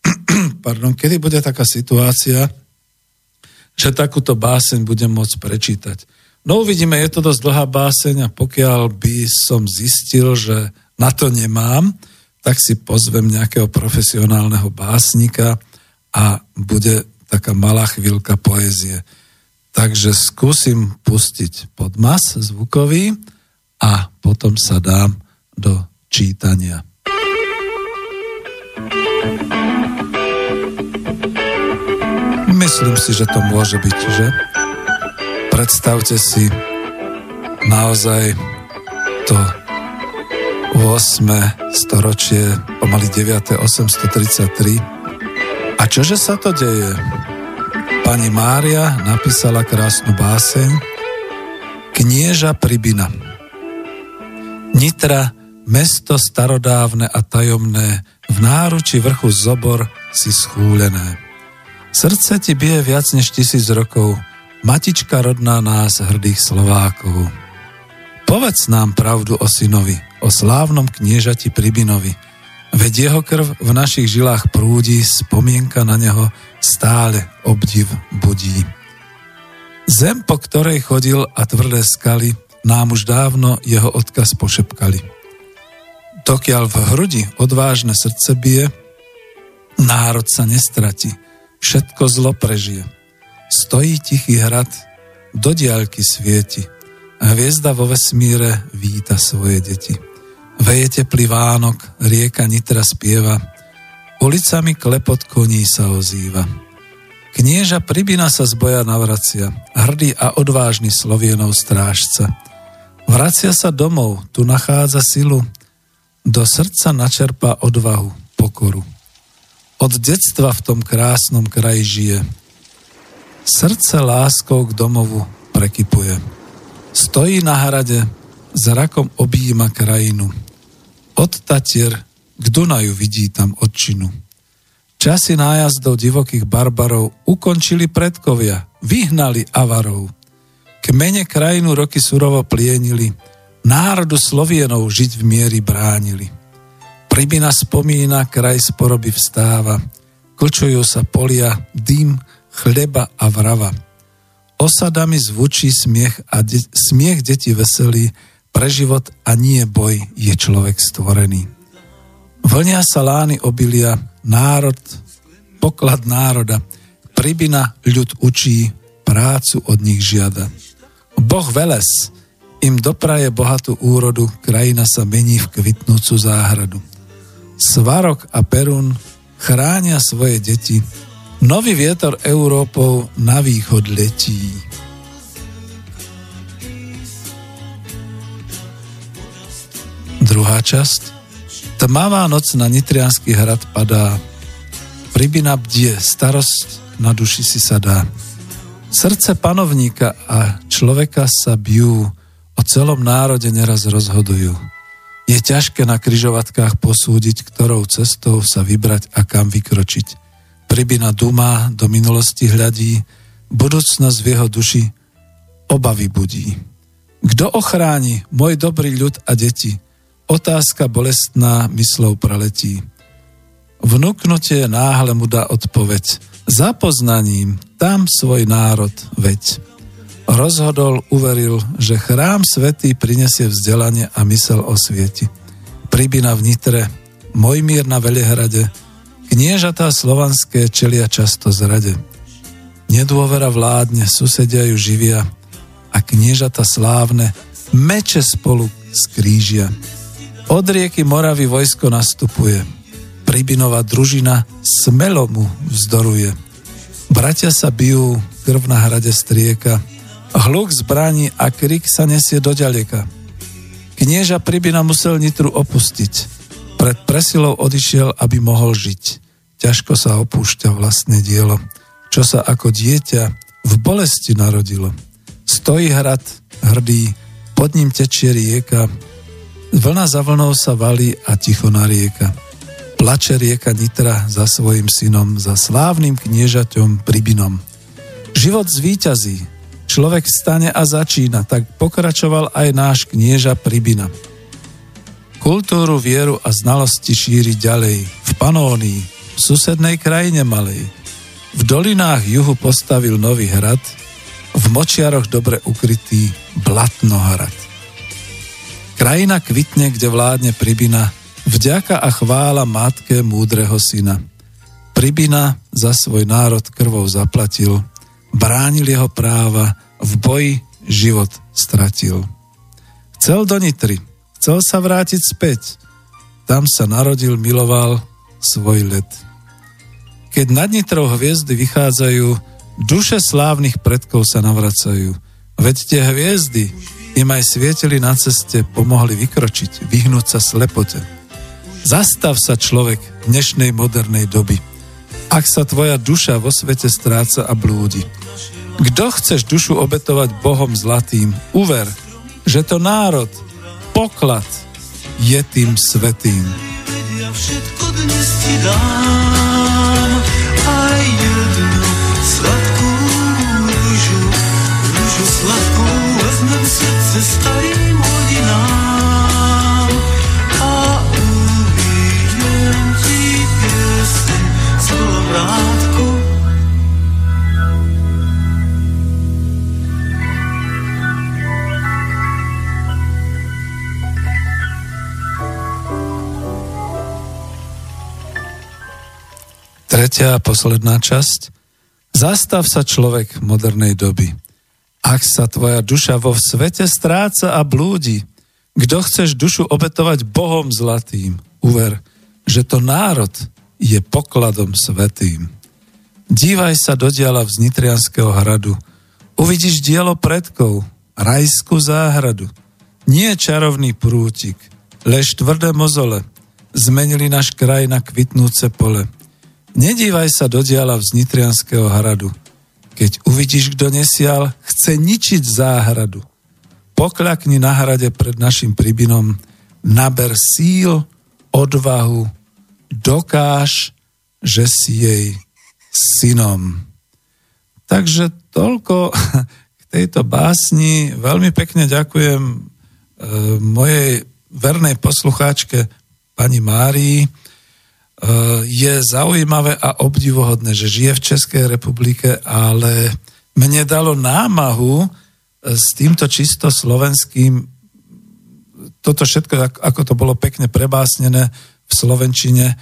pardon, kedy bude taká situácia, že takúto báseň budem môcť prečítať. No uvidíme, je to dosť dlhá báseň a pokiaľ by som zistil, že na to nemám, tak si pozvem nejakého profesionálneho básnika a bude taká malá chvíľka poézie. Takže skúsim pustiť podmas zvukový a potom sa dám do čítania. Myslím si, že to môže byť, že? Predstavte si naozaj to 8. storočie, pomaly 9. 833. A čože sa to deje? Pani Mária napísala krásnu báseň Knieža Pribina. Nitra, mesto starodávne a tajomné, v náruči vrchu Zobor si schúlené. Srdce ti bije viac než tisíc rokov, matička rodná nás, hrdých Slovákov. Povedz nám pravdu o synovi, o slávnom kniežati Pribinovi, veď jeho krv v našich žilách prúdi, spomienka na neho stále obdiv budí. Zem, po ktorej chodil a tvrdé skaly, nám už dávno jeho odkaz pošepkali. Dokiaľ v hrudi odvážne srdce bije, národ sa nestratí, všetko zlo prežije. Stojí tichý hrad, do diaľky svieti. Hviezda vo vesmíre víta svoje deti. Veje teplý Vánok, rieka Nitra spieva, ulicami klepot koní sa ozýva. Knieža Pribina sa z boja navracia, hrdý a odvážny Slovienov strážca. Vracia sa domov, tu nachádza silu, do srdca načerpa odvahu, pokoru. Od detstva v tom krásnom kraji žije. Srdce láskou k domovu prekypuje. Stojí na hrade, zrakom objíma krajinu. Od Tatier k Dunaju vidí tam odčinu. Časy nájazdov divokých barbarov ukončili predkovia, vyhnali avarov. Kmene krajinu roky surovo plienili, národu Slovienov žiť v miery bránili. Pribina spomína, kraj sporoby vstáva, klčujú sa polia, dým, chleba a vrava. Osadami zvučí smiech a de- smiech deti veselý, pre život a nie boj je človek stvorený. Vlnia sa lány obilia, národ, poklad národa, pribina ľud učí, prácu od nich žiada. Boh Veles im dopraje bohatú úrodu, krajina sa mení v kvitnúcu záhradu. Svarok a Perun chránia svoje deti, nový vietor Európou na východ letí. Druhá časť. Tmavá noc na Nitrianský hrad padá, Pribina bdie, starosť na duši si sa dá. Srdce panovníka a človeka sa bijú, o celom národe neraz rozhodujú. Je ťažké na kryžovatkách posúdiť, ktorou cestou sa vybrať a kam vykročiť. Pribina duma, do minulosti hľadí, budúcnosť v jeho duši obavy budí. Kto ochráni môj dobrý ľud a deti? Otázka bolestná myslou preletí. Vnúknutie náhle mu dá odpoveď. Za poznaním tam svoj národ veď. Rozhodol, uveril, že chrám svetý prinesie vzdelanie a mysel osvieti. Pribina v Nitre, Mojmír na Velehrade, kniežatá slovanské čelia často zrade. Nedôvera vládne, susedia ju živia a kniežata slávne meče spolu skrížia. Od rieky Moravy vojsko nastupuje, Pribinová družina smelo mu vzdoruje. Bratia sa bijú, krv na hrade strieka, hluk zbraní a krik sa nesie do ďaleka. Knieža Pribina musel Nitru opustiť. Pred presilou odišiel, aby mohol žiť. Ťažko sa opúšťa vlastné dielo, čo sa ako dieťa v bolesti narodilo. Stojí hrad, hrdý, pod ním tečie rieka, vlna za vlnou sa valí a ticho narieka. rieka plače rieka Nitra za svojim synom, za slávnym kniežaťom Pribinom. Život zvíťazí, človek stane a začína, tak pokračoval aj náš knieža Pribina. Kultúru, vieru a znalosti šíri ďalej, v Panónii, v susednej krajine malej. V dolinách juhu postavil nový hrad, v močiaroch dobre ukrytý Blatnohrad. Krajina kvitne, kde vládne Pribina, Vďaka a chvála matke múdreho syna. Pribina za svoj národ krvou zaplatil, bránil jeho práva, v boji život stratil. Chcel do Nitry, chcel sa vrátiť späť. Tam sa narodil, miloval svoj let. Keď nad Nitrou hviezdy vychádzajú, duše slávnych predkov sa navracajú. Veď tie hviezdy im aj svietili na ceste, pomohli vykročiť, vyhnúť sa slepote. Zastav sa človek dnešnej modernej doby. Ak sa tvoja duša vo svete stráca a blúdi. Kto chceš dušu obetovať Bohom zlatým, uver, že to národ, poklad je tým svetým. Sladkú rúžu, rúžu sladkú, vezmem srdce starým Tretia a posledná časť. Zastav sa človek modernej doby. Ak sa tvoja duša vo svete stráca a blúdi, kto chceš dušu obetovať Bohom zlatým, uver, že to národ je pokladom svetým. Dívaj sa do diala z Nitrianského hradu. Uvidíš dielo predkov, rajskú záhradu. Nie čarovný prútik, lež tvrdé mozole. Zmenili náš kraj na kvitnúce pole. Nedívaj sa do diala Nitrianského hradu. Keď uvidíš, kto nesial, chce ničiť záhradu. Pokľakni na hrade pred našim pribinom, naber síl, odvahu, dokáž, že si jej synom. Takže toľko k tejto básni. Veľmi pekne ďakujem e, mojej vernej poslucháčke pani Márii. E, je zaujímavé a obdivohodné, že žije v Českej republike, ale mne dalo námahu s týmto čisto slovenským toto všetko, ako to bolo pekne prebásnené v Slovenčine, e,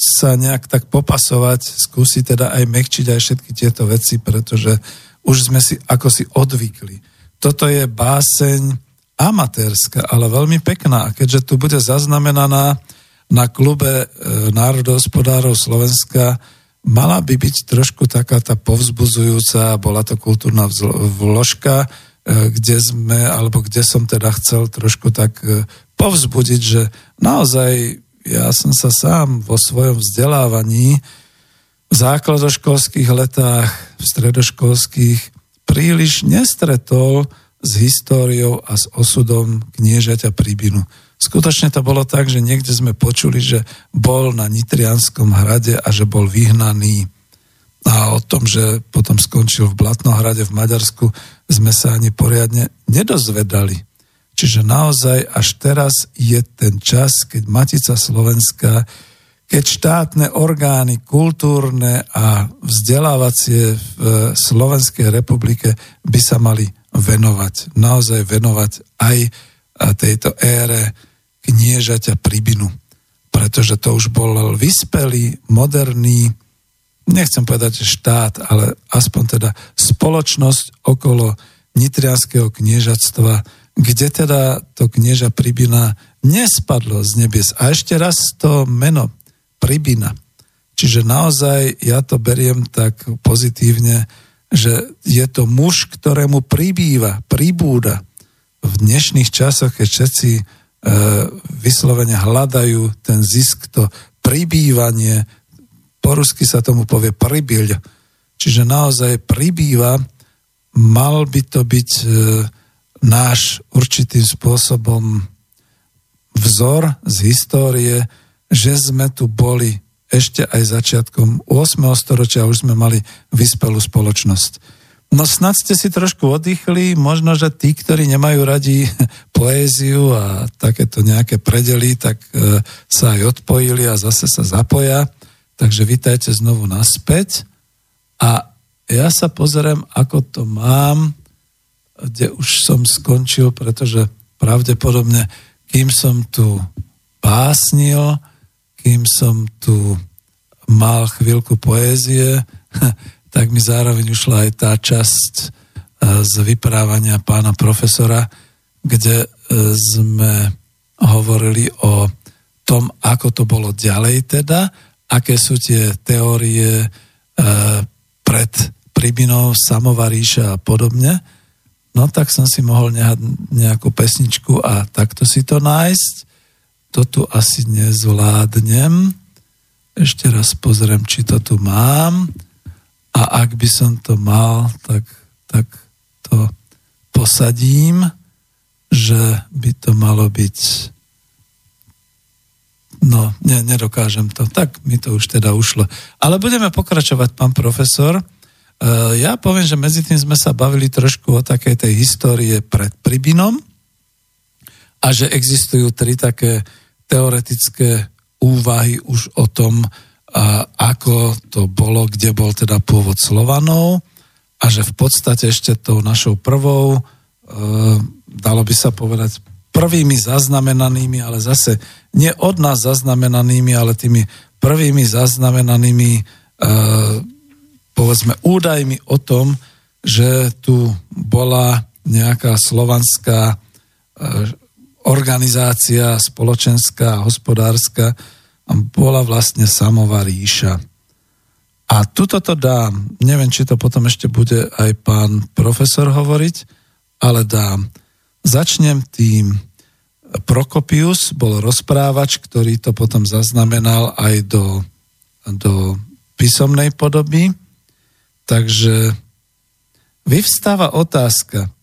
sa nejak tak popasovať, skúsiť teda aj mekčiť aj všetky tieto veci, pretože už sme si ako si odvykli. Toto je báseň amatérska, ale veľmi pekná. A keďže tu bude zaznamenaná na klube e, národohospodárov Slovenska, mala by byť trošku taká tá povzbuzujúca, bola to kultúrna vložka, E, kde sme, alebo kde som teda chcel trošku tak e, povzbudiť, že naozaj ja som sa sám vo svojom vzdelávaní v základoškolských letách, v stredoškolských príliš nestretol s históriou a s osudom kniežaťa Príbinu. Skutočne to bolo tak, že niekde sme počuli, že bol na Nitrianskom hrade a že bol vyhnaný a o tom, že potom skončil v Blatnohrade v Maďarsku, sme sa ani poriadne nedozvedali. Čiže naozaj až teraz je ten čas, keď Matica Slovenska, keď štátne orgány kultúrne a vzdelávacie v Slovenskej republike by sa mali venovať, naozaj venovať aj tejto ére kniežaťa Pribinu. Pretože to už bol vyspelý, moderný, nechcem povedať, štát, ale aspoň teda spoločnosť okolo nitrianského kniežatstva, kde teda to knieža Pribina nespadlo z nebies. A ešte raz to meno Pribina. Čiže naozaj ja to beriem tak pozitívne, že je to muž, ktorému pribýva, pribúda v dnešných časoch, keď všetci vyslovene hľadajú ten zisk, to pribývanie, po rusky sa tomu povie pribyľ. Čiže naozaj pribýva, mal by to byť e, náš určitým spôsobom vzor z histórie, že sme tu boli ešte aj začiatkom 8. storočia, už sme mali vyspelú spoločnosť. No snad ste si trošku oddychli, možno, že tí, ktorí nemajú radi poéziu a takéto nejaké predely, tak e, sa aj odpojili a zase sa zapoja. Takže vítajte znovu naspäť a ja sa pozriem, ako to mám, kde už som skončil, pretože pravdepodobne, kým som tu básnil, kým som tu mal chvíľku poézie, tak mi zároveň ušla aj tá časť e, z vyprávania pána profesora, kde e, sme hovorili o tom, ako to bolo ďalej teda aké sú tie teórie e, pred Pribinou, Samovaríša a podobne, no tak som si mohol nehať nejakú pesničku a takto si to nájsť. To tu asi nezvládnem. Ešte raz pozriem, či to tu mám. A ak by som to mal, tak, tak to posadím, že by to malo byť No, ne, nedokážem to. Tak mi to už teda ušlo. Ale budeme pokračovať, pán profesor. E, ja poviem, že medzi tým sme sa bavili trošku o takej tej histórie pred Pribinom a že existujú tri také teoretické úvahy už o tom, ako to bolo, kde bol teda pôvod Slovanov a že v podstate ešte tou našou prvou, e, dalo by sa povedať, prvými zaznamenanými, ale zase nie od nás zaznamenanými, ale tými prvými zaznamenanými e, povedzme údajmi o tom, že tu bola nejaká slovanská e, organizácia spoločenská, hospodárska bola vlastne samová ríša. A tuto to dám. Neviem, či to potom ešte bude aj pán profesor hovoriť, ale dám. Začnem tým. Prokopius bol rozprávač, ktorý to potom zaznamenal aj do, do písomnej podoby. Takže vyvstáva otázka,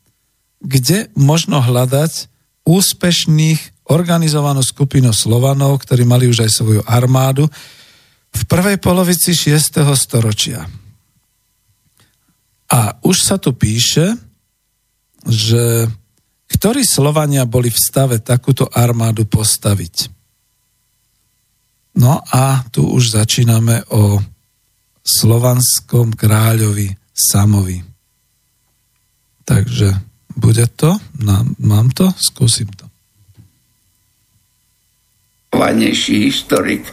kde možno hľadať úspešných organizovanú skupinu Slovanov, ktorí mali už aj svoju armádu, v prvej polovici 6. storočia. A už sa tu píše, že ktorí Slovania boli v stave takúto armádu postaviť. No a tu už začíname o slovanskom kráľovi Samovi. Takže bude to? Mám to? Skúsim to. Vanejší historik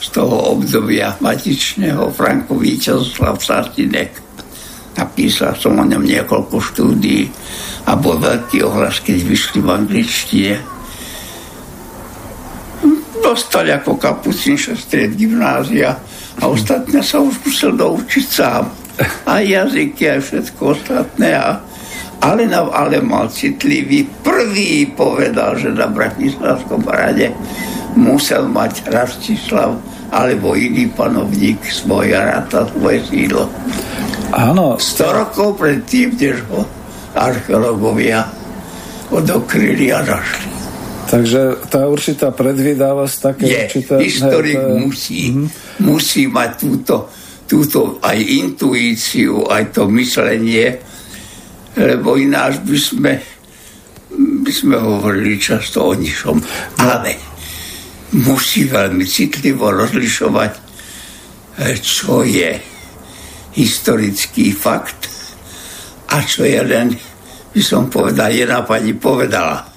z toho obdobia matičného Franko Víťazslav Sartinek. Napísal som o ňom niekoľko štúdií a bol veľký ohlas, keď vyšli v angličtine. Dostal ako kapucín šestried gymnázia a ostatné sa už musel doučiť sám. A jazyky, a všetko ostatné. A, ale, na, ale mal citlivý. Prvý povedal, že na Bratislavskom rade musel mať Rastislav alebo iný panovník svoje rata, svoje sídlo. Áno. 100 rokov predtým, než ho archeológovia odokryli a našli. Takže tá určitá predvídavosť, také je, určité... Historik hej, to... musí, mm-hmm. musí mať túto, túto aj intuíciu, aj to myslenie, lebo ináč by sme, by sme hovorili často o ničom. Ale musí veľmi citlivo rozlišovať, eh, čo je historický fakt a čo je len, by som povedal, jedna pani povedala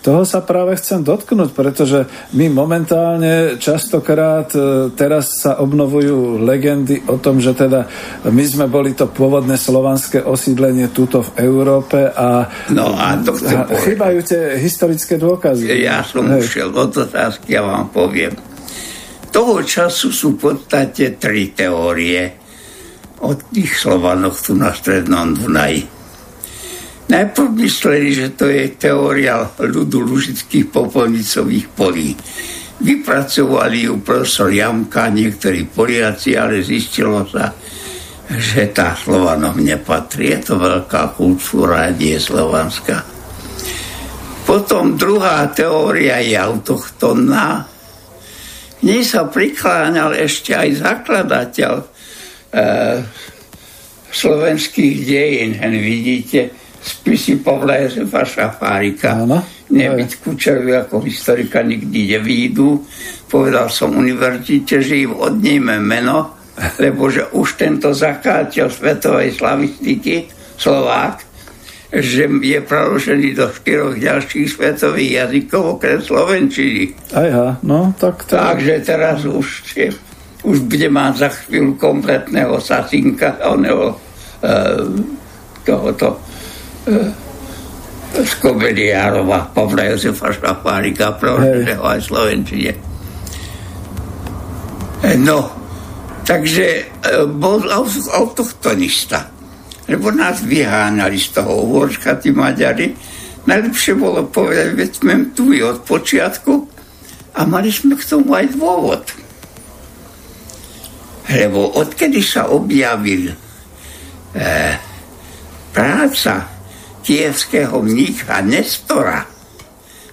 toho sa práve chcem dotknúť, pretože my momentálne častokrát e, teraz sa obnovujú legendy o tom, že teda my sme boli to pôvodné slovanské osídlenie tuto v Európe a, no a to a chýbajú tie historické dôkazy. Ja som Hej. ušiel od otázky, ja vám poviem. Toho času sú v podstate tri teórie od tých Slovanoch tu na Strednom Dunaji Najprv mysleli, že to je teória ľudu lužických popolnicových polí. Vypracovali ju profesor Jamka, niektorí Poliaci, ale zistilo sa, že tá Slovanom nepatrí. Je to veľká kultúra, nie je slovanská. Potom druhá teória je autochtónna. V nej sa prikláňal ešte aj zakladateľ e, slovenských dejín. Vidíte, spisy Pavla Josefa Šafárika. Áno. Nebyť Kučerovi ako historika nikdy nevýjdu. Povedal som univerzite, že im odníme meno, lebo že už tento zakáteľ svetovej slavistiky, Slovák, že je preložený do štyroch ďalších svetových jazykov okrem Slovenčiny. Ajha, no tak to... Takže teraz už, je, už bude mať za chvíľu kompletného Sasinka, oného e, tohoto z Komediárova, Pavla Josefa Šafárika, preloženého aj Slovenčine. No, takže e, bol autochtonista, lebo nás vyháňali z toho Uhorska, tí Maďari. Najlepšie bolo povedať, veď sme tu od počiatku a mali sme k tomu aj dôvod. Lebo odkedy sa objavil eh, práca kievského mnícha Nestora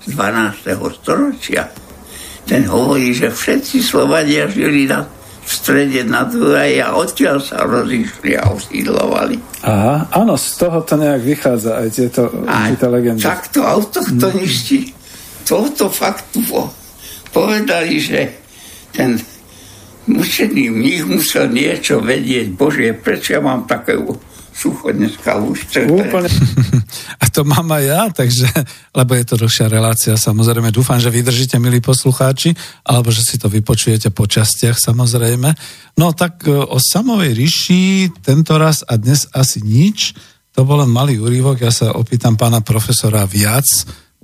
z 12. storočia. Ten hovorí, že všetci Slovania žili na, v strede na Dunaji a odtiaľ sa rozišli a osídlovali. Aha, áno, z toho to nejak vychádza aj tieto, a tieto legendy. Takto autochtonisti hmm. tohoto faktu povedali, že ten mučený mních musel niečo vedieť. Bože, prečo ja mám takú sucho dneska už. Úplne. A to mám aj ja, takže, lebo je to dlhšia relácia, samozrejme. Dúfam, že vydržíte, milí poslucháči, alebo že si to vypočujete po častiach, samozrejme. No tak e, o samovej ríši tento raz a dnes asi nič. To bol len malý úrivok. Ja sa opýtam pána profesora viac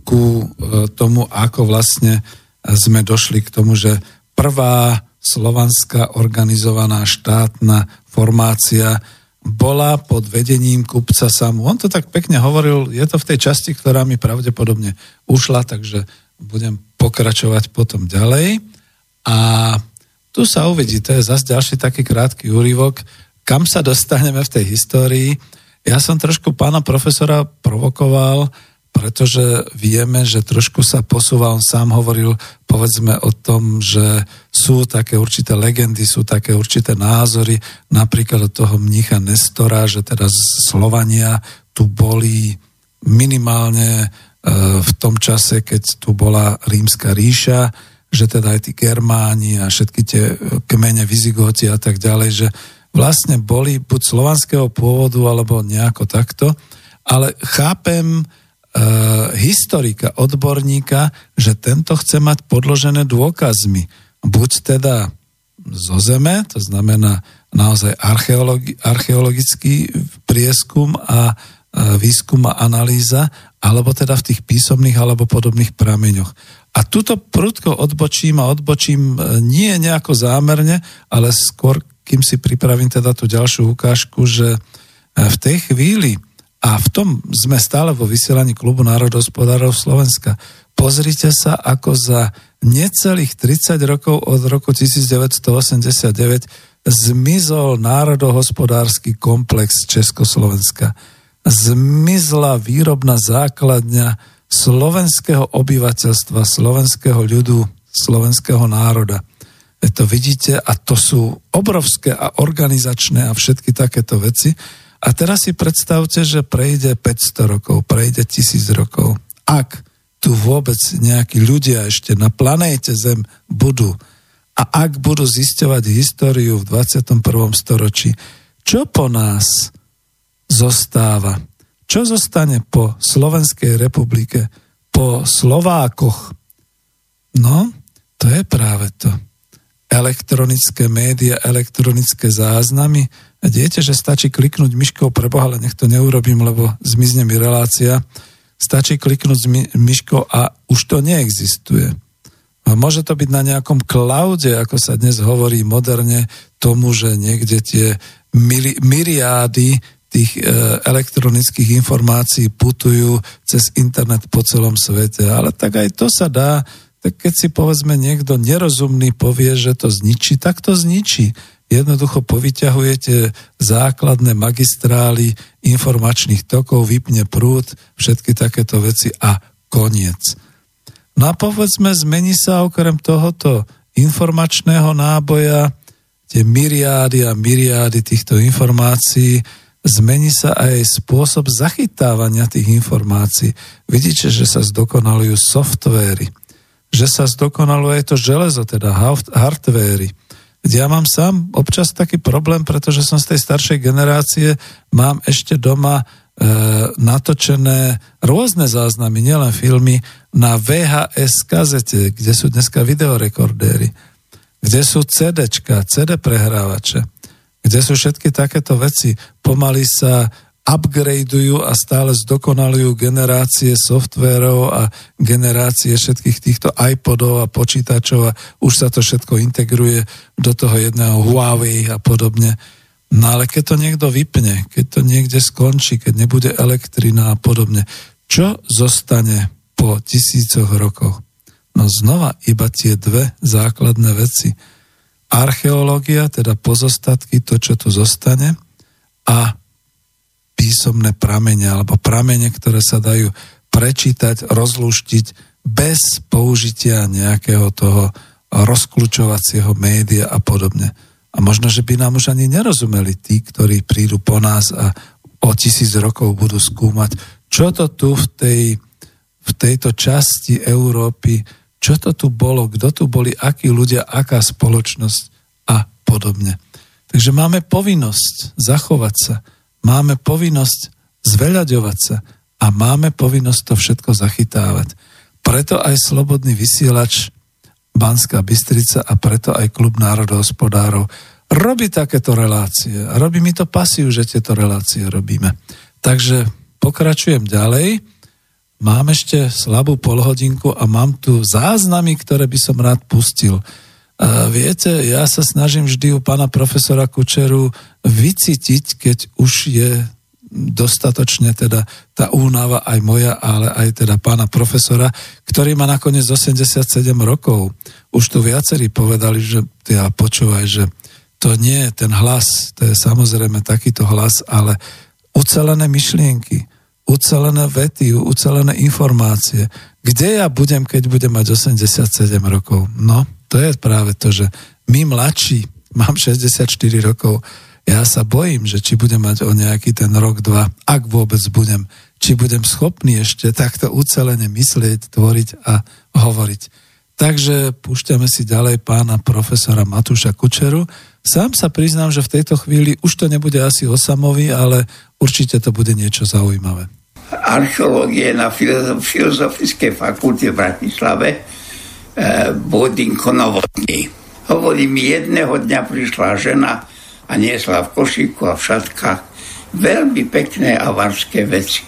ku e, tomu, ako vlastne sme došli k tomu, že prvá slovanská organizovaná štátna formácia bola pod vedením kupca Samu. On to tak pekne hovoril, je to v tej časti, ktorá mi pravdepodobne ušla, takže budem pokračovať potom ďalej. A tu sa uvidí, to je zase ďalší taký krátky úryvok, kam sa dostaneme v tej histórii. Ja som trošku pána profesora provokoval pretože vieme, že trošku sa posúva, on sám hovoril, povedzme o tom, že sú také určité legendy, sú také určité názory, napríklad od toho mnicha Nestora, že teraz Slovania tu boli minimálne e, v tom čase, keď tu bola rímska ríša, že teda aj tí Germáni a všetky tie kmene Vizigóti a tak ďalej, že vlastne boli buď slovanského pôvodu alebo nejako takto, ale chápem, historika, odborníka, že tento chce mať podložené dôkazmi. Buď teda zo zeme, to znamená naozaj archeologi- archeologický prieskum a eh, výskum a analýza, alebo teda v tých písomných alebo podobných prameňoch. A tuto prudko odbočím a odbočím eh, nie nejako zámerne, ale skôr, kým si pripravím teda tú ďalšiu ukážku, že v tej chvíli, a v tom sme stále vo vysielaní Klubu národohospodárov Slovenska. Pozrite sa, ako za necelých 30 rokov od roku 1989 zmizol národohospodársky komplex Československa. Zmizla výrobná základňa slovenského obyvateľstva, slovenského ľudu, slovenského národa. To vidíte a to sú obrovské a organizačné a všetky takéto veci. A teraz si predstavte, že prejde 500 rokov, prejde 1000 rokov. Ak tu vôbec nejakí ľudia ešte na planéte Zem budú a ak budú zisťovať históriu v 21. storočí, čo po nás zostáva? Čo zostane po Slovenskej republike, po Slovákoch? No, to je práve to. Elektronické média, elektronické záznamy, Viete, že stačí kliknúť myškou pre Boha, ale nech to neurobím, lebo zmizne mi relácia. Stačí kliknúť myškou a už to neexistuje. A môže to byť na nejakom cloude, ako sa dnes hovorí moderne, tomu, že niekde tie mili, myriády tých e, elektronických informácií putujú cez internet po celom svete. Ale tak aj to sa dá, tak keď si povedzme niekto nerozumný povie, že to zničí, tak to zničí jednoducho povyťahujete základné magistrály informačných tokov, vypne prúd, všetky takéto veci a koniec. No a povedzme, zmení sa okrem tohoto informačného náboja, tie myriády a myriády týchto informácií, zmení sa aj spôsob zachytávania tých informácií. Vidíte, že sa zdokonalujú softvéry, že sa zdokonaluje to železo, teda hardvéry ja mám sám občas taký problém, pretože som z tej staršej generácie, mám ešte doma e, natočené rôzne záznamy, nielen filmy, na VHS kazete, kde sú dneska videorekordéry, kde sú CDčka, CD prehrávače, kde sú všetky takéto veci. Pomaly sa upgradeujú a stále zdokonalujú generácie softverov a generácie všetkých týchto iPodov a počítačov a už sa to všetko integruje do toho jedného Huawei a podobne. No ale keď to niekto vypne, keď to niekde skončí, keď nebude elektrina a podobne, čo zostane po tisícoch rokoch? No znova iba tie dve základné veci. Archeológia, teda pozostatky, to, čo tu zostane, a písomné pramene alebo pramene, ktoré sa dajú prečítať, rozluštiť bez použitia nejakého toho rozklúčovacieho média a podobne. A možno, že by nám už ani nerozumeli tí, ktorí prídu po nás a o tisíc rokov budú skúmať, čo to tu v, tej, v tejto časti Európy, čo to tu bolo, kto tu boli, akí ľudia, aká spoločnosť a podobne. Takže máme povinnosť zachovať sa, máme povinnosť zveľaďovať sa a máme povinnosť to všetko zachytávať. Preto aj Slobodný vysielač Banská Bystrica a preto aj Klub národohospodárov robí takéto relácie. Robí mi to pasiu, že tieto relácie robíme. Takže pokračujem ďalej. Mám ešte slabú polhodinku a mám tu záznamy, ktoré by som rád pustil. Viete, ja sa snažím vždy u pána profesora Kučeru vycítiť, keď už je dostatočne teda tá únava aj moja, ale aj teda pána profesora, ktorý má nakoniec 87 rokov. Už tu viacerí povedali, že ja počúvaj, že to nie je ten hlas, to je samozrejme takýto hlas, ale ucelené myšlienky, ucelené vety, ucelené informácie. Kde ja budem, keď budem mať 87 rokov? No, to je práve to, že my mladší, mám 64 rokov, ja sa bojím, že či budem mať o nejaký ten rok, dva, ak vôbec budem, či budem schopný ešte takto ucelene myslieť, tvoriť a hovoriť. Takže púšťame si ďalej pána profesora Matúša Kučeru. Sám sa priznám, že v tejto chvíli už to nebude asi osamový, ale určite to bude niečo zaujímavé. Archeológie na Filozofickej fakulte v Bratislave eh, Bodinko Novotný. Hovorím, jedného dňa prišla žena a niesla v košíku a v šatkách veľmi pekné avarské veci.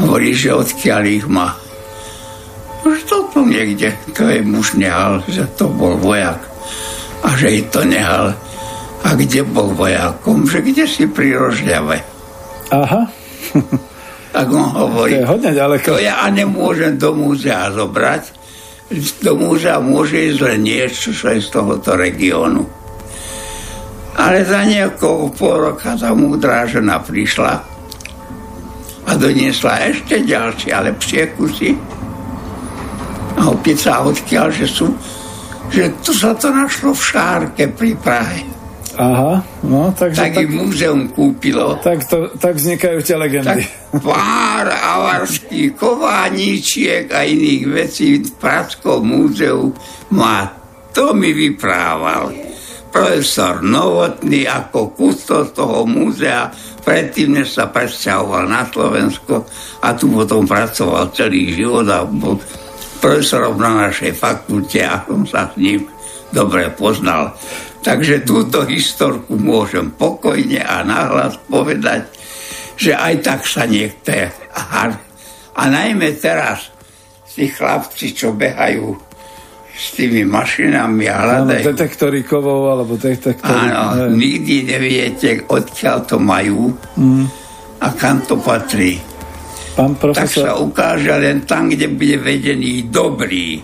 Hovorí, že odkiaľ ich má. Už to tu niekde, to je muž nehal, že to bol vojak a že i to nehal. A kde bol vojakom? Že kde si pri Rožľave? Aha. tak on hovorí, to je hodne ďaleko. To ja nemôžem do múzea zobrať, do múzea môže ísť len niečo, čo je z tohoto regiónu. Ale za niekoho pol roka tá múdra žena prišla a doniesla ešte ďalšie a lepšie kusy. A opäť sa odkiaľ, že sú že tu sa to našlo v Šárke pri Prahe. Aha, no takže... Tak, tak múzeum kúpilo. Tak, to, tak vznikajú tie legendy. Tak pár avarských kováničiek a iných vecí v Pražskom múzeu má. To mi vyprával profesor Novotný ako kustos toho múzea, predtým, než sa presťahoval na Slovensko a tu potom pracoval celý život a bol profesorom na našej fakulte a som sa s ním dobre poznal. Takže túto historku môžem pokojne a nahlas povedať, že aj tak sa niektoré a najmä teraz tí chlapci, čo behajú s tými mašinami a hľadajú. Áno, detektory kovov alebo detektory. Áno, ne. nikdy neviete, odkiaľ to majú mm. a kam to patrí. Pán profesor... Tak sa ukáže len tam, kde bude vedený dobrý,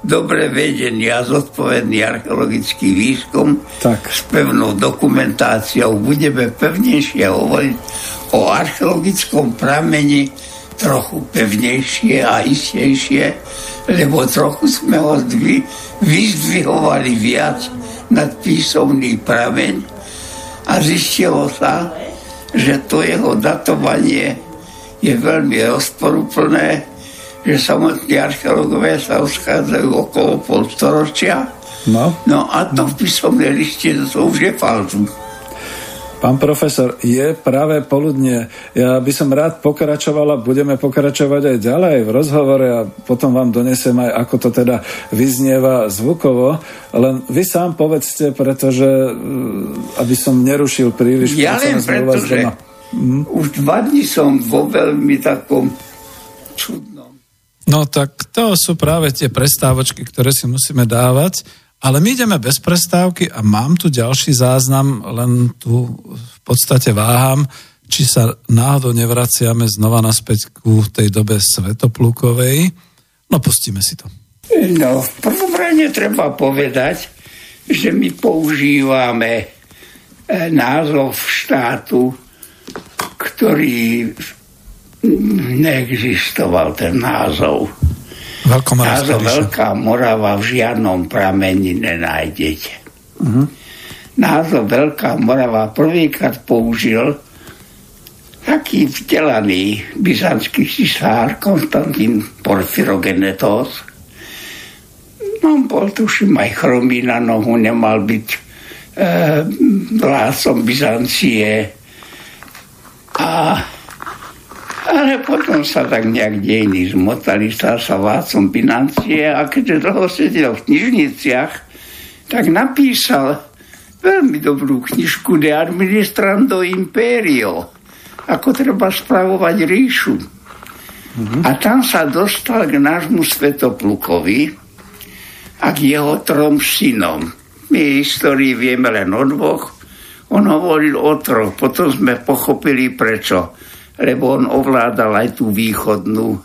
dobre vedený a zodpovedný archeologický výskum tak. s pevnou dokumentáciou. Budeme pevnejšie hovoriť o archeologickom pramení trochu pevnejšie a istejšie, lebo trochu sme ho zdvi, vyzdvihovali viac nad písomný prameň a zistilo sa, že to jeho datovanie je veľmi rozporúplné, že samotní archeológovia sa uschádzajú okolo pol storočia. No. no a to v písomnej liste to už je falzu. Pán profesor, je práve poludne. Ja by som rád pokračoval a budeme pokračovať aj ďalej v rozhovore a potom vám donesem aj, ako to teda vyznieva zvukovo. Len vy sám povedzte, pretože mm, aby som nerušil príliš. Ja len preto, že hm? už dva dní som vo veľmi takom čudnom. No tak to sú práve tie prestávočky, ktoré si musíme dávať ale my ideme bez prestávky a mám tu ďalší záznam, len tu v podstate váham, či sa náhodou nevraciame znova naspäť ku tej dobe Svetoplukovej. No pustíme si to. No, v prvom rade treba povedať, že my používame e, názov štátu, ktorý neexistoval ten názov. Táto Veľká Morava v žiadnom pramení nenájdete. Uh-huh. Názov Veľká Morava prvýkrát použil taký vzdelaný byzantský cisár Konstantín Porfirogenetos. On bol tuším aj chromý na nohu, nemal byť e, vládcom Byzancie. A ale potom sa tak nejak dejiny zmotali, stal sa vládcom financie a keďže dlho sedel v knižniciach, tak napísal veľmi dobrú knižku De Administrando Imperio, ako treba spravovať ríšu. Mm-hmm. A tam sa dostal k nášmu Svetoplukovi a k jeho trom synom. My histórii vieme len o dvoch, on hovoril o troch, potom sme pochopili prečo lebo on ovládal aj tú východnú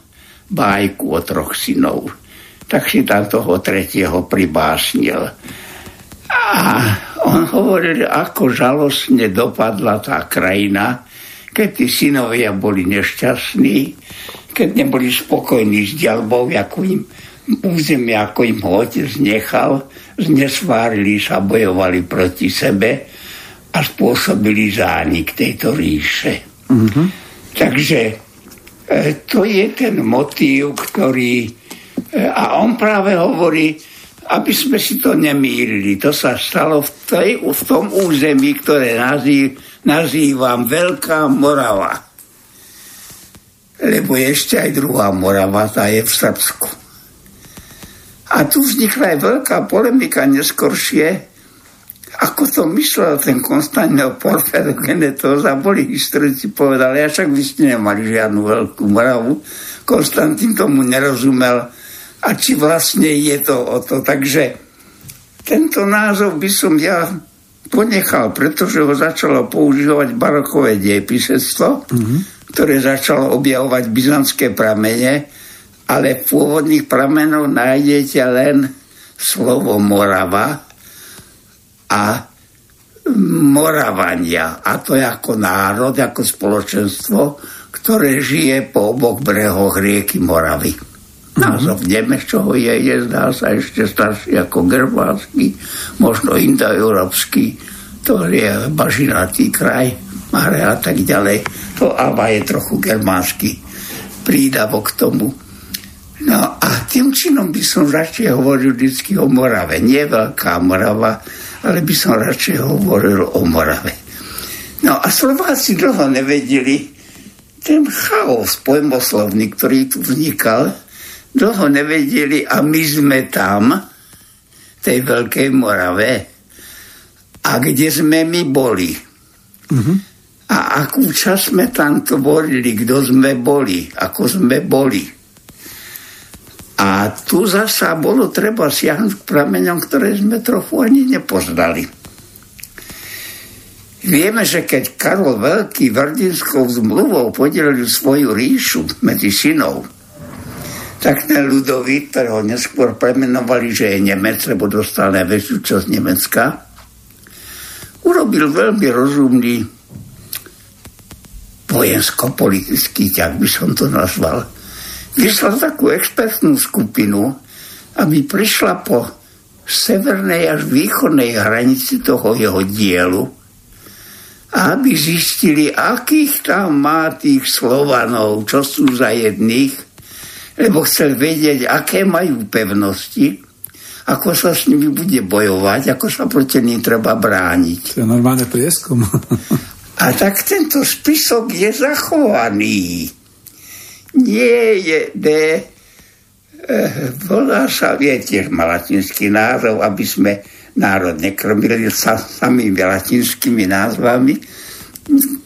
bajku o troch synov. Tak si tam toho tretieho pribásnil. A on hovoril, ako žalostne dopadla tá krajina, keď tí synovia boli nešťastní, keď neboli spokojní s dialbou, ako im územie, ako im ho otec nechal, znesvárili sa, bojovali proti sebe a spôsobili zánik tejto ríše. Mm-hmm. Takže e, to je ten motív, ktorý... E, a on práve hovorí, aby sme si to nemýlili. To sa stalo v, tej, v tom území, ktoré nazýv, nazývam Veľká Morava. Lebo je ešte aj druhá Morava, tá je v Srbsku. A tu vznikla aj veľká polemika neskoršie, ako to myslel ten Konstantin Porferogenetos a boli historici povedali, a však vy ste nemali žiadnu veľkú Moravu. Konstantin tomu nerozumel a či vlastne je to o to. Takže tento názov by som ja ponechal, pretože ho začalo používať barokové diepisectvo, mm-hmm. ktoré začalo objavovať byzantské pramene, ale v pôvodných pramenoch nájdete len slovo Morava a Moravania. A to je ako národ, ako spoločenstvo, ktoré žije po oboch brehoch rieky Moravy. Názov Nemečoho je, je, zdá sa, ešte starší ako germánsky, možno indoeurópsky, to je bažinatý kraj, Mare a tak ďalej. To Ava je trochu germánsky prídavok k tomu. No a tým činom by som radšej hovoril vždy o Morave. Nie veľká Morava, ale by som radšej hovoril o Morave. No a Slováci dlho nevedeli ten chaos pojmoslovný, ktorý tu vznikal, dlho nevedeli a my sme tam, tej Veľkej Morave, a kde sme my boli. Uh-huh. A akú čas sme tam tvorili, kto sme boli, ako sme boli. A tu zasa bolo treba siahnuť k prameňom, ktoré sme trochu ani nepoznali. Vieme, že keď Karol Veľký Vrdinskou zmluvou podelil svoju ríšu medzi synov, tak ten ľudový, ktorého neskôr premenovali, že je Nemec, lebo dostal najväčšiu časť Nemecka, urobil veľmi rozumný vojensko-politický ťah, by som to nazval. Vyslal takú expertnú skupinu, aby prišla po severnej až východnej hranici toho jeho dielu a aby zistili, akých tam má tých Slovanov, čo sú za jedných lebo chcel vedieť, aké majú pevnosti, ako sa s nimi bude bojovať, ako sa proti ním treba brániť. To je normálne prieskum. A tak tento spisok je zachovaný. Nie je, de, eh, volá sa, viete, má latinský názov, aby sme národ nekrmili sa samými latinskými názvami.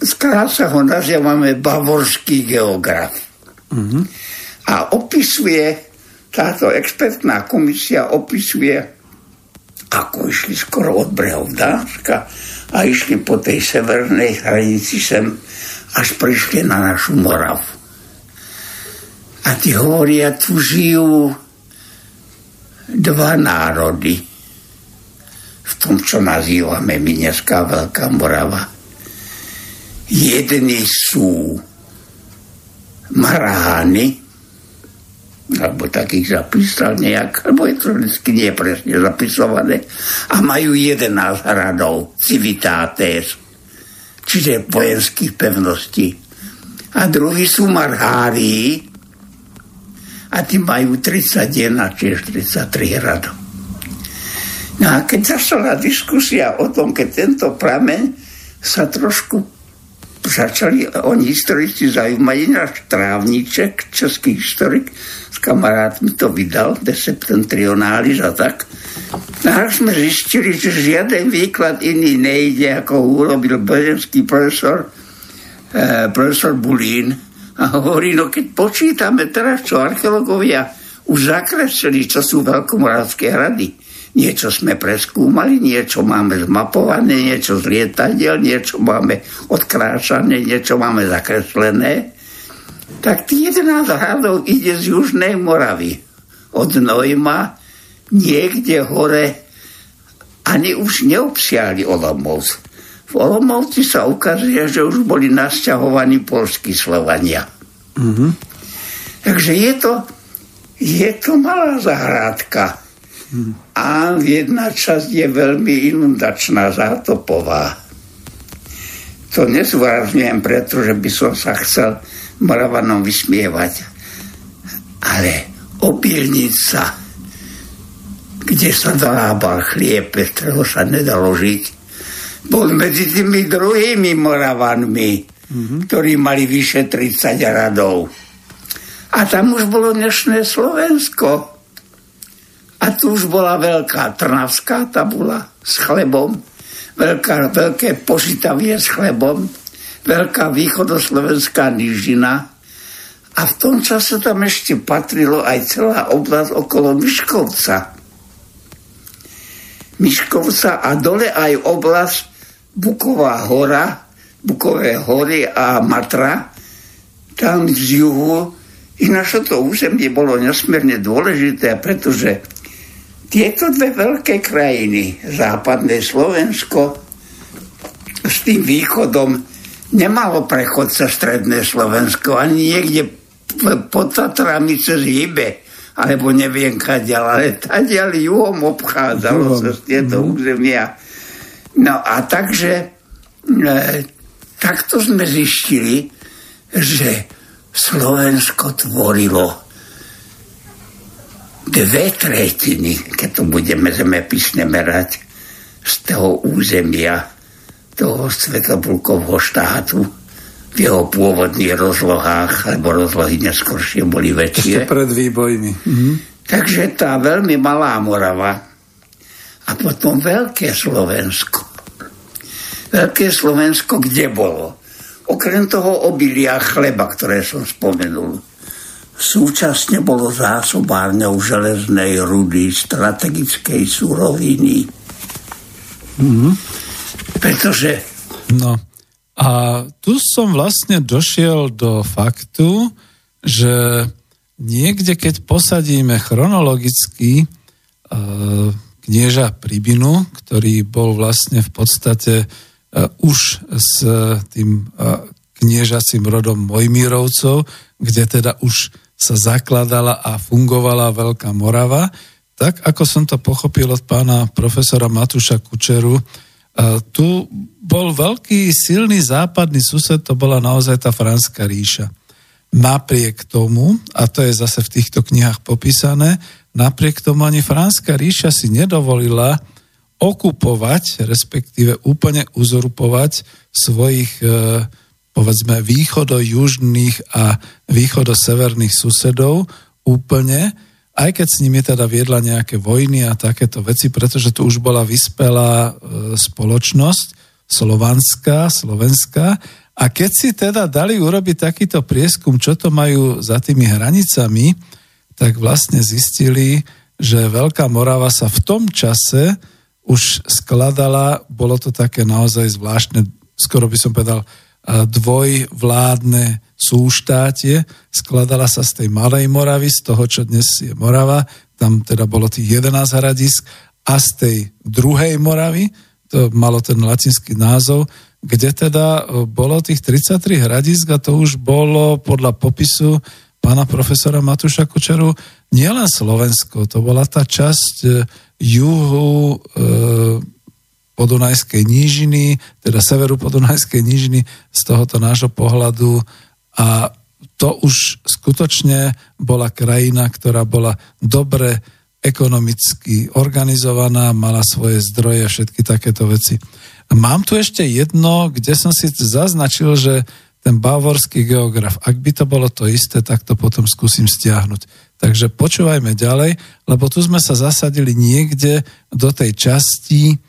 Skrátka ho nazývame bavorský geograf. Mm-hmm. A opisuje, táto expertná komisia opisuje, ako išli skoro od brehov Dánska a išli po tej severnej hranici sem, až prišli na našu Moravu. A tí hovoria, tu žijú dva národy v tom, čo nazývame my dneska Veľká Morava. Jedni sú Marahány, alebo takých zapísal nejak, alebo je to vždy nie presne zapisované. A majú 11 radov, civitátes, čiže vojenských pevností. A druhí sú marhári, a tí majú 31, čiže 33 radov. No a keď začala diskusia o tom, keď tento prameň sa trošku začali oni historici zaujímať. Ináč Trávniček, český historik, s kamarátmi to vydal, De Septentrionalis a tak. No a sme zistili, že žiaden výklad iný nejde, ako urobil bezenský profesor, eh, profesor Bulín. A hovorí, no keď počítame teraz, čo archeológovia už zakreslili, čo sú veľkomoravské hrady, Niečo sme preskúmali, niečo máme zmapované, niečo z lietadiel, niečo máme odkrášané, niečo máme zakreslené. Tak tých 11 hradov ide z Južnej Moravy. Od Nojma niekde hore ani už neobsiahli Olomouc. V Olomouci sa ukazuje, že už boli nasťahovaní polskí Slovania. Mm-hmm. Takže je to, je to malá zahrádka. Mm. A jedna časť je veľmi inundačná, zátopová. To nezvárňujem, pretože by som sa chcel Moravanom vysmievať. Ale obilnica, kde sa dorábal chlieb, bez ktorého sa nedalo žiť, bol medzi tými druhými Moravanmi, mm-hmm. ktorí mali vyše 30 radov. A tam už bolo dnešné Slovensko. A tu už bola veľká trnavská tabula s chlebom, veľká, veľké požitavie s chlebom, veľká východoslovenská nížina. A v tom čase tam ešte patrilo aj celá oblasť okolo Miškovca. Miškovca a dole aj oblasť Buková hora, Bukové hory a Matra, tam z juhu. Ináč to územie bolo nesmierne dôležité, pretože tieto dve veľké krajiny, západné Slovensko s tým východom, nemalo prechod sa stredné Slovensko, ani niekde pod Tatrami cez Hybe, alebo neviem kaďal, ale tadiaľ juhom obchádzalo sa z tieto mm-hmm. No a takže e, takto sme zistili, že Slovensko tvorilo dve tretiny, keď to budeme zemepisne merať, z toho územia toho Svetopulkovho štátu v jeho pôvodných rozlohách, lebo rozlohy neskôršie boli väčšie. Ešte pred výbojmi. Mhm. Takže tá veľmi malá Morava a potom Veľké Slovensko. Veľké Slovensko kde bolo? Okrem toho obilia chleba, ktoré som spomenul. Súčasne bolo zásobárňou železnej rudy, strategickej suroviny. Mm-hmm. Pretože... No a tu som vlastne došiel do faktu, že niekde, keď posadíme chronologicky uh, knieža Pribinu, ktorý bol vlastne v podstate už s tým uh, kniežacím rodom Mojmírovcov, kde teda už sa zakladala a fungovala Veľká Morava, tak ako som to pochopil od pána profesora Matúša Kučeru, uh, tu bol veľký silný západný sused, to bola naozaj tá Franská ríša. Napriek tomu, a to je zase v týchto knihách popísané, Napriek tomu ani Franská ríša si nedovolila okupovať, respektíve úplne uzorupovať svojich e, povedzme východo-južných a východo-severných susedov úplne, aj keď s nimi teda viedla nejaké vojny a takéto veci, pretože tu už bola vyspelá e, spoločnosť slovanská, slovenská. A keď si teda dali urobiť takýto prieskum, čo to majú za tými hranicami, tak vlastne zistili, že Veľká Morava sa v tom čase už skladala, bolo to také naozaj zvláštne, skoro by som povedal, dvojvládne súštátie, skladala sa z tej Malej Moravy, z toho, čo dnes je Morava, tam teda bolo tých 11 hradisk, a z tej druhej Moravy, to malo ten latinský názov, kde teda bolo tých 33 hradisk a to už bolo podľa popisu pána profesora Matúša Kočaru nielen Slovensko, to bola tá časť e, juhu e, podunajskej nížiny, teda severu podunajskej nížiny z tohoto nášho pohľadu a to už skutočne bola krajina, ktorá bola dobre ekonomicky organizovaná, mala svoje zdroje a všetky takéto veci. Mám tu ešte jedno, kde som si zaznačil, že ten bavorský geograf. Ak by to bolo to isté, tak to potom skúsim stiahnuť. Takže počúvajme ďalej, lebo tu sme sa zasadili niekde do tej časti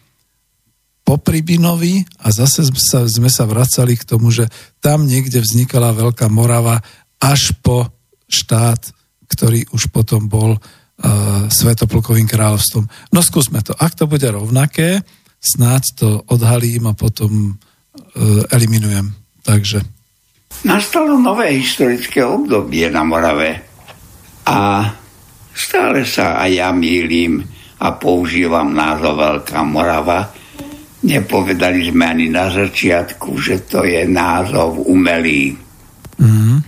po Pribinovi a zase sa, sme sa vracali k tomu, že tam niekde vznikala Veľká Morava až po štát, ktorý už potom bol uh, Svetoplkovým kráľovstvom. No skúsme to. Ak to bude rovnaké, snáď to odhalím a potom uh, eliminujem. Takže Nastalo nové historické obdobie na Morave a stále sa aj ja mýlim a používam názov Veľká Morava, Nepovedali sme ani na začiatku, že to je názov umelý. Mm.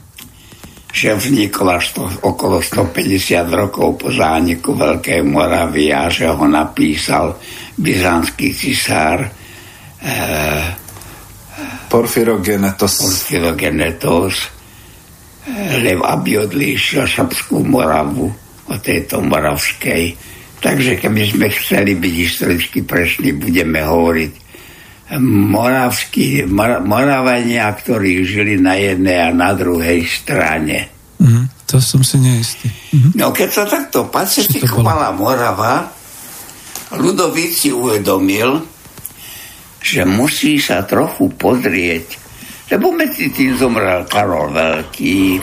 Že vznikol až to, okolo 150 rokov po zániku Veľkej Moravy a že ho napísal byzantský cisár eh, Porfirogenetos. Porfirogenetos Lev aby odlíšil Srbskú Moravu od tejto moravskej Takže keby sme chceli byť historicky presní, budeme hovoriť moravskí, mor, Moravania, ktorí žili na jednej a na druhej strane. Mm, to som si neistý. Mm-hmm. No keď sa takto pacifikovala Morava, Ludovic si uvedomil, že musí sa trochu pozrieť, lebo medzi tým zomrel Karol Veľký,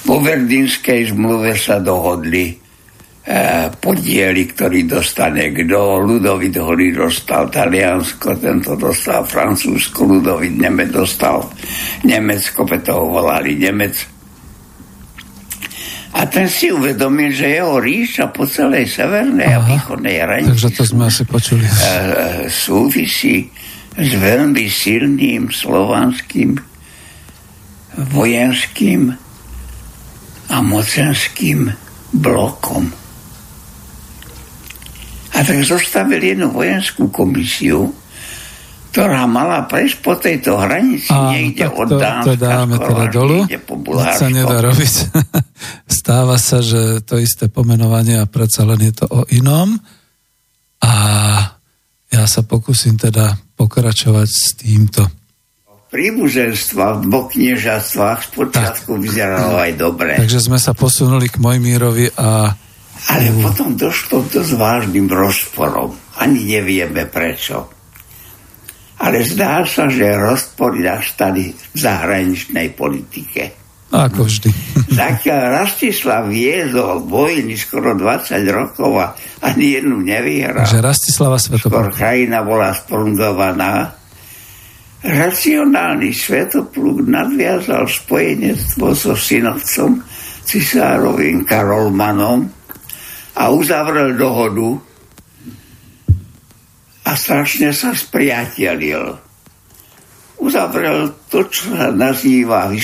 po Verdínskej zmluve sa dohodli, E, podiely, ktorý dostane kto. Ludovit Holý dostal Taliansko, tento dostal Francúzsko, Ludovit Nemec dostal Nemecko, preto ho volali Nemec. A ten si uvedomil, že jeho ríša po celej severnej Aha, a východnej hranici takže to sme asi počuli. E, súvisí s veľmi silným slovanským vojenským a mocenským blokom. A tak zostavili jednu vojenskú komisiu, ktorá mala prejsť po tejto hranici a, niekde od to, Dánska. To dáme teda dolu. Sa nedá robiť. Stáva sa, že to isté pomenovanie a predsa len je to o inom. A ja sa pokúsim teda pokračovať s týmto. Príbuženstva v dvoch kniežatstvách spočiatku vyzeralo aj dobre. Takže sme sa posunuli k Mojmírovi a ale potom došlo k dosť vážnym rozporom. Ani nevieme prečo. Ale zdá sa, že rozpory nastali v zahraničnej politike. Ako vždy. tak Rastislav viedol vojny skoro 20 rokov a ani jednu nevyhral. Takže Rastislava Svetopluk. Skoro krajina bola sprungovaná. Racionálny Svetopluk nadviazal spojenectvo so synovcom cisárovým Karolmanom, a uzavrel dohodu a strašne sa spriatelil. Uzavrel to, čo sa nazýva v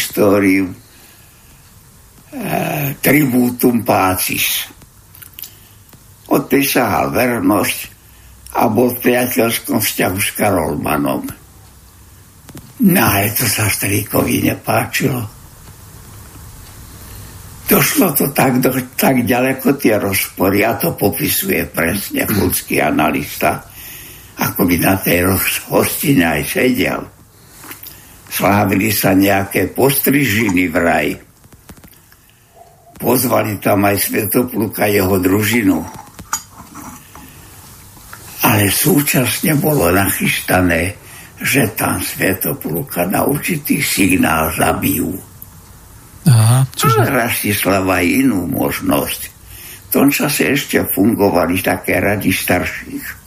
e, tribútum pácis. Odpísal vernosť a bol v priateľskom vzťahu s Karolmanom. No ale to sa strýkovi nepáčilo Došlo to tak, do, tak ďaleko tie rozpory a to popisuje presne ľudský analista, ako by na tej hostine aj sedel. Slávili sa nejaké postrižiny v raj. Pozvali tam aj Svetopluka jeho družinu. Ale súčasne bolo nachystané, že tam Svetopluka na určitý signál zabijú Aha, čiže... Ale Rastislava inú možnosť. V tom čase ešte fungovali také rady starších.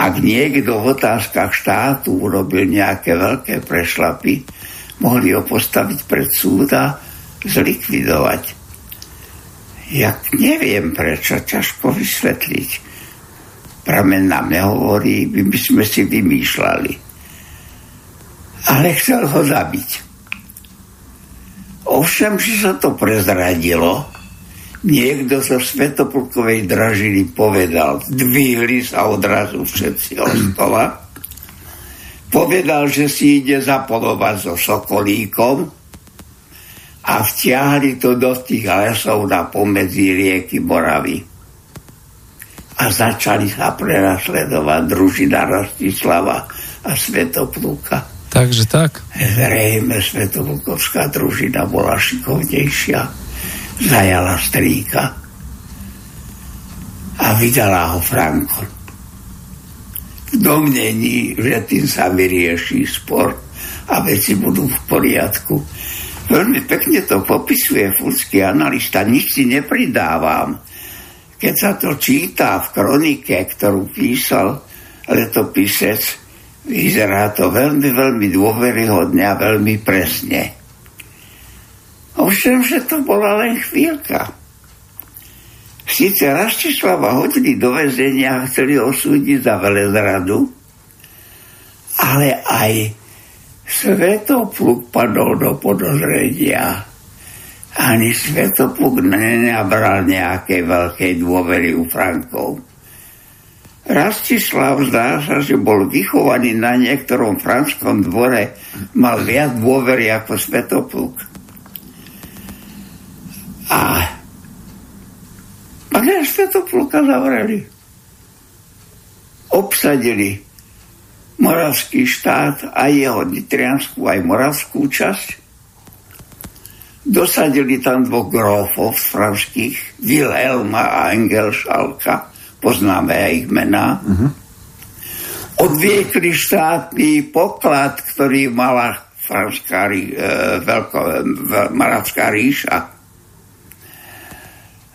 Ak niekto v otázkach štátu urobil nejaké veľké prešlapy, mohli ho postaviť pred súda, zlikvidovať. Ja neviem prečo, ťažko vysvetliť. Pramen nám nehovorí, by sme si vymýšľali. Ale chcel ho zabiť. Ovšem, že sa to prezradilo, niekto zo Svetopulkovej dražiny povedal, dvihli sa odrazu všetci od stola, povedal, že si ide zapolovať so Sokolíkom a vtiahli to do tých lesov na pomedzi rieky Moravy. A začali sa prenasledovať družina Rastislava a Svetopluka. Takže tak. Zrejme Svetovolkovská družina bola šikovnejšia. Zajala strýka a vydala ho Franko. V domnení, že tým sa vyrieši spor a veci budú v poriadku. Veľmi pekne to popisuje fúrsky analista, nič si nepridávam. Keď sa to číta v kronike, ktorú písal letopisec Vyzerá to veľmi, veľmi dôveryhodne a veľmi presne. Ovšem, že to bola len chvíľka. Sice Rastislava hodili do väzenia a chceli osúdiť za velezradu, ale aj Svetopluk padol do podozredia. Ani Svetopluk nenabral nejakej veľkej dôvery u Frankov. Rastislav zdá sa, že bol vychovaný na niektorom franskom dvore, mal viac dôvery ako Svetopluk. A pak Svetopluka zavreli. Obsadili moravský štát, aj jeho nitrianskú, aj moravskú časť. Dosadili tam dvoch grófov franských, Wilhelma a Engelšalka, poznáme aj ich mená. Uh-huh. Odviekli štátny poklad, ktorý mala franská, e, veľko, e, Moravská ríša.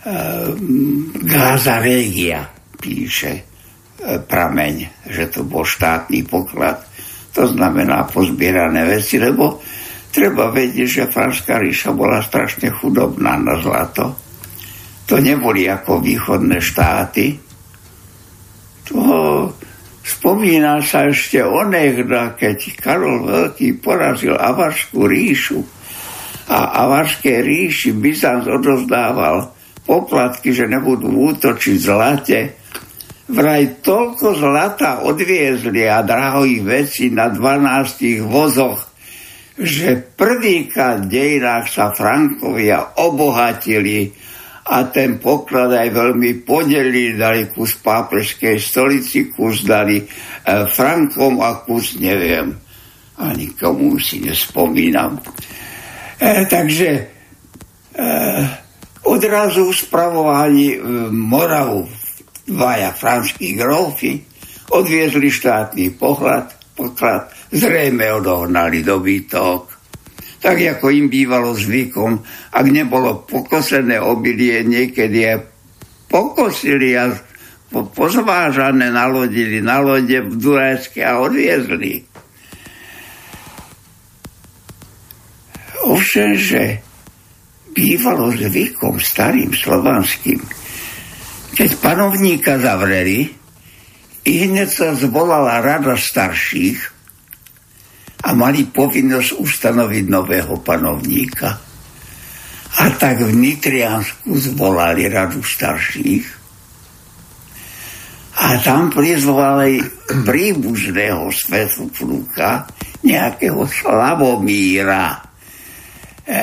E, Gáza Regia píše E, prameň, že to bol štátny poklad. To znamená pozbierané veci, lebo treba vedieť, že Franská ríša bola strašne chudobná na zlato. To neboli ako východné štáty. To spomína sa ešte onehda, keď Karol Veľký porazil Avarskú ríšu a Avarské ríši Byzant odozdával poplatky, že nebudú útočiť zlate, vraj toľko zlata odviezli a drahých vecí na 12 vozoch, že prvýkrát v dejinách sa Frankovia obohatili a ten poklad aj veľmi podelili, dali kus pápežskej stolici, kus dali e, Frankom a kus neviem. A nikomu si nespomínam. E, takže e, odrazu spravovali e, Moravu dvaja franskí grófy odviezli štátny poklad, poklad zrejme odohnali dobytok. Tak ako im bývalo zvykom, ak nebolo pokosené obilie, niekedy je pokosili a pozvážané nalodili na lode v Dunajske a odviezli. Ovšem, že bývalo zvykom starým slovanským, keď panovníka zavreli, i hneď sa zvolala rada starších a mali povinnosť ustanoviť nového panovníka. A tak v Nitriansku zvolali radu starších a tam prizvali príbuzného svetopluka, nejakého Slavomíra. E,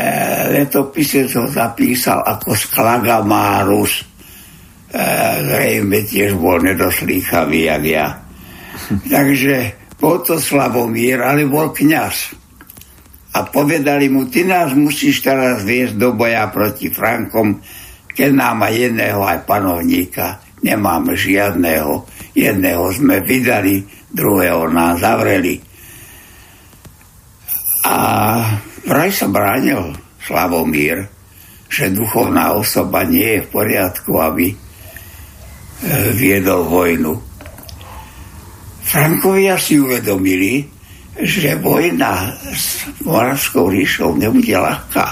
letopisec ho zapísal ako Sklagamárus zrejme tiež bol nedoslýchavý, jak ja. Takže bol to Slavomír, ale bol kňaz. A povedali mu, ty nás musíš teraz viesť do boja proti Frankom, keď nám aj jedného aj panovníka. Nemáme žiadného. Jedného sme vydali, druhého nás zavreli. A vraj sa bránil Slavomír, že duchovná osoba nie je v poriadku, aby viedol vojnu. Frankovia si uvedomili, že vojna s Moravskou ríšou nebude ľahká.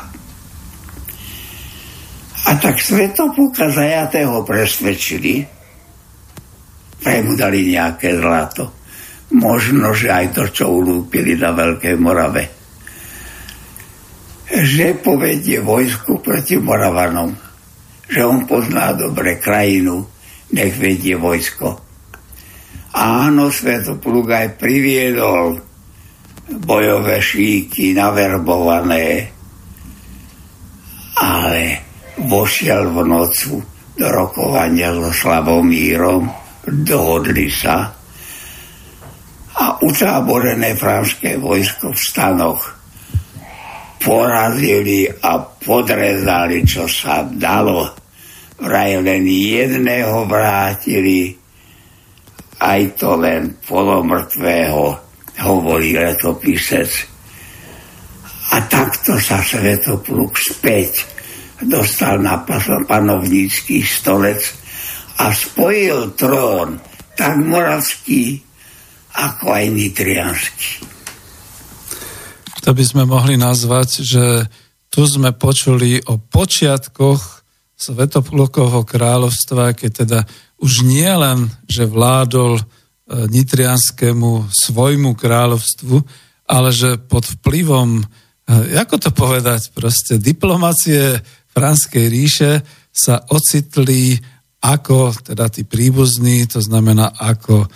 A tak Svetopúka zajatého presvedčili, pre mu dali nejaké zlato. Možno, že aj to, čo ulúpili na Veľkej Morave. Že povedie vojsku proti Moravanom. Že on pozná dobre krajinu, nech vedie vojsko. Áno, Svetopluk aj priviedol bojové šíky naverbované, ale vošiel v nocu do rokovania so Slavomírom, dohodli sa a utáborené franské vojsko v stanoch porazili a podrezali, čo sa dalo vraj len jedného vrátili, aj to len polomrtvého, hovorí letopisec. A takto sa Svetopluk späť dostal na panovnícky stolec a spojil trón tak moravský, ako aj nitrianský. To by sme mohli nazvať, že tu sme počuli o počiatkoch Svetoplukovho kráľovstva, keď teda už nie len, že vládol nitrianskému svojmu kráľovstvu, ale že pod vplyvom, ako to povedať, proste diplomacie Franskej ríše sa ocitli ako teda tí príbuzní, to znamená ako e,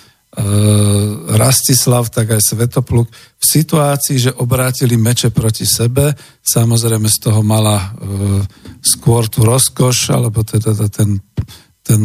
Rastislav, tak aj Svetopluk, v situácii, že obrátili meče proti sebe, samozrejme z toho mala e, skôr tú rozkoš, alebo teda ten, ten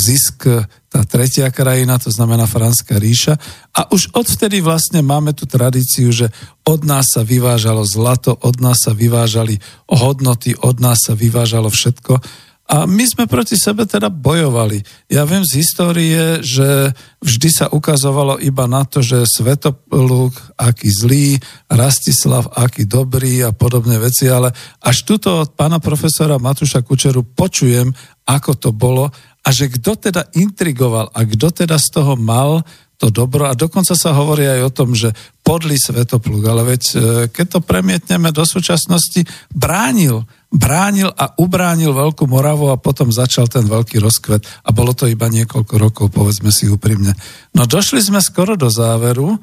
zisk tá tretia krajina, to znamená Franská ríša. A už odvtedy vlastne máme tú tradíciu, že od nás sa vyvážalo zlato, od nás sa vyvážali hodnoty, od nás sa vyvážalo všetko. A my sme proti sebe teda bojovali. Ja viem z histórie, že vždy sa ukazovalo iba na to, že Svetopluk aký zlý, Rastislav aký dobrý a podobné veci, ale až tuto od pána profesora Matúša Kučeru počujem, ako to bolo a že kto teda intrigoval a kto teda z toho mal to dobro a dokonca sa hovorí aj o tom, že podlý Svetopluk, ale veď e, keď to premietneme do súčasnosti, bránil bránil a ubránil Veľkú Moravu a potom začal ten veľký rozkvet a bolo to iba niekoľko rokov, povedzme si úprimne. No došli sme skoro do záveru, e,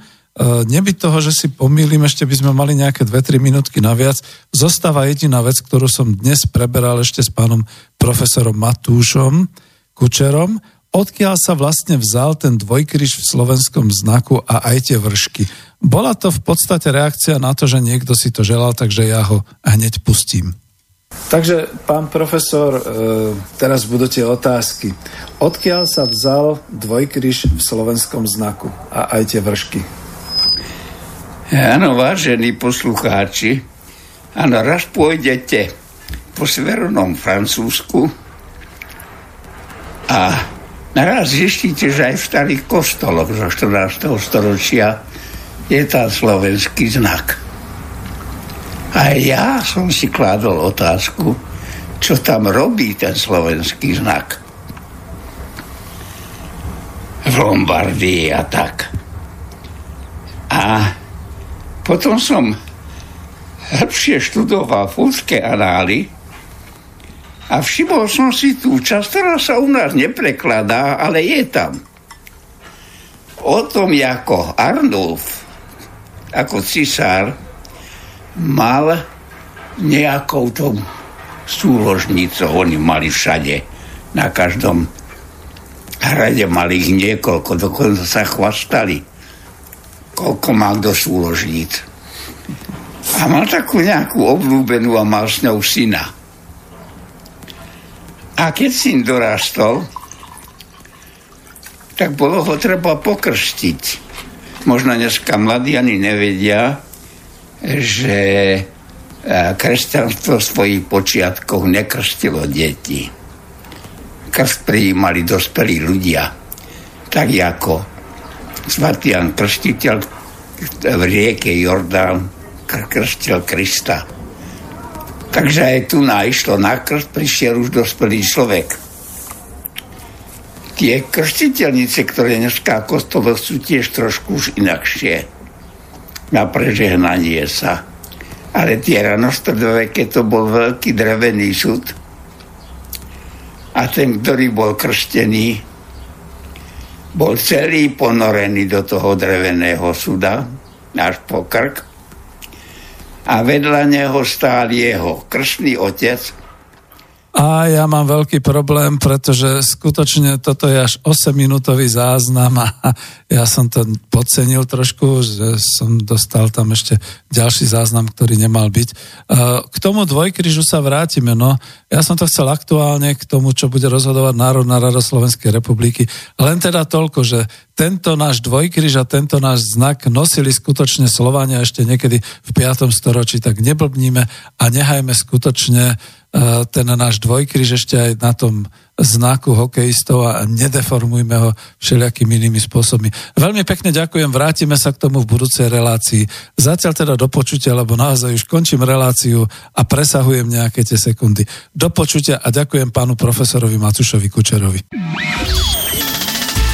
nebyť toho, že si pomýlim, ešte by sme mali nejaké 2-3 minútky naviac. Zostáva jediná vec, ktorú som dnes preberal ešte s pánom profesorom Matúšom Kučerom, odkiaľ sa vlastne vzal ten dvojkryž v slovenskom znaku a aj tie vršky. Bola to v podstate reakcia na to, že niekto si to želal, takže ja ho hneď pustím. Takže, pán profesor, e, teraz budú tie otázky. Odkiaľ sa vzal dvojkryž v slovenskom znaku a aj tie vršky? Áno, vážení poslucháči, áno, raz pôjdete po severnom Francúzsku a naraz zistíte, že aj v starých kostoloch zo 14. storočia je tam slovenský znak. A ja som si kládol otázku, čo tam robí ten slovenský znak. V Lombardii a tak. A potom som hĺbšie študoval fúdske anály a všimol som si tú časť, ktorá sa u nás neprekladá, ale je tam. O tom, ako Arnulf, ako cisár, mal nejakou tom súložnicou. Oni mali všade, na každom hrade mali ich niekoľko, dokonca sa chvastali, koľko mal do súložníc. A mal takú nejakú obľúbenú a mal s ňou syna. A keď syn dorastol, tak bolo ho treba pokrstiť. Možno dneska mladí ani nevedia, že e, kresťanstvo v svojich počiatkoch nekrstilo deti. Krst prijímali dospelí ľudia. Tak ako svatý Jan Krstiteľ v rieke Jordán krstil Krista. Takže aj tu išlo na krst, prišiel už dospelý človek. Tie krstiteľnice, ktoré dneska kostoloch sú tiež trošku už inakšie na prežehnanie sa. Ale tie ranostredové, keď to bol veľký drevený súd a ten, ktorý bol krštený, bol celý ponorený do toho dreveného súda, až po krk. A vedľa neho stál jeho kršný otec a ja mám veľký problém, pretože skutočne toto je až 8-minútový záznam a ja som to podcenil trošku, že som dostal tam ešte ďalší záznam, ktorý nemal byť. K tomu dvojkryžu sa vrátime. No, ja som to chcel aktuálne k tomu, čo bude rozhodovať Národná rada Slovenskej republiky. Len teda toľko, že tento náš dvojkryž a tento náš znak nosili skutočne Slovania ešte niekedy v 5. storočí, tak neblbníme a nehajme skutočne E, ten náš dvojkryž ešte aj na tom znaku hokejistov a nedeformujme ho všelijakými inými spôsobmi. Veľmi pekne ďakujem, vrátime sa k tomu v budúcej relácii. Zatiaľ teda do počutia, lebo naozaj už končím reláciu a presahujem nejaké tie sekundy. Do počutia a ďakujem pánu profesorovi Macušovi Kučerovi.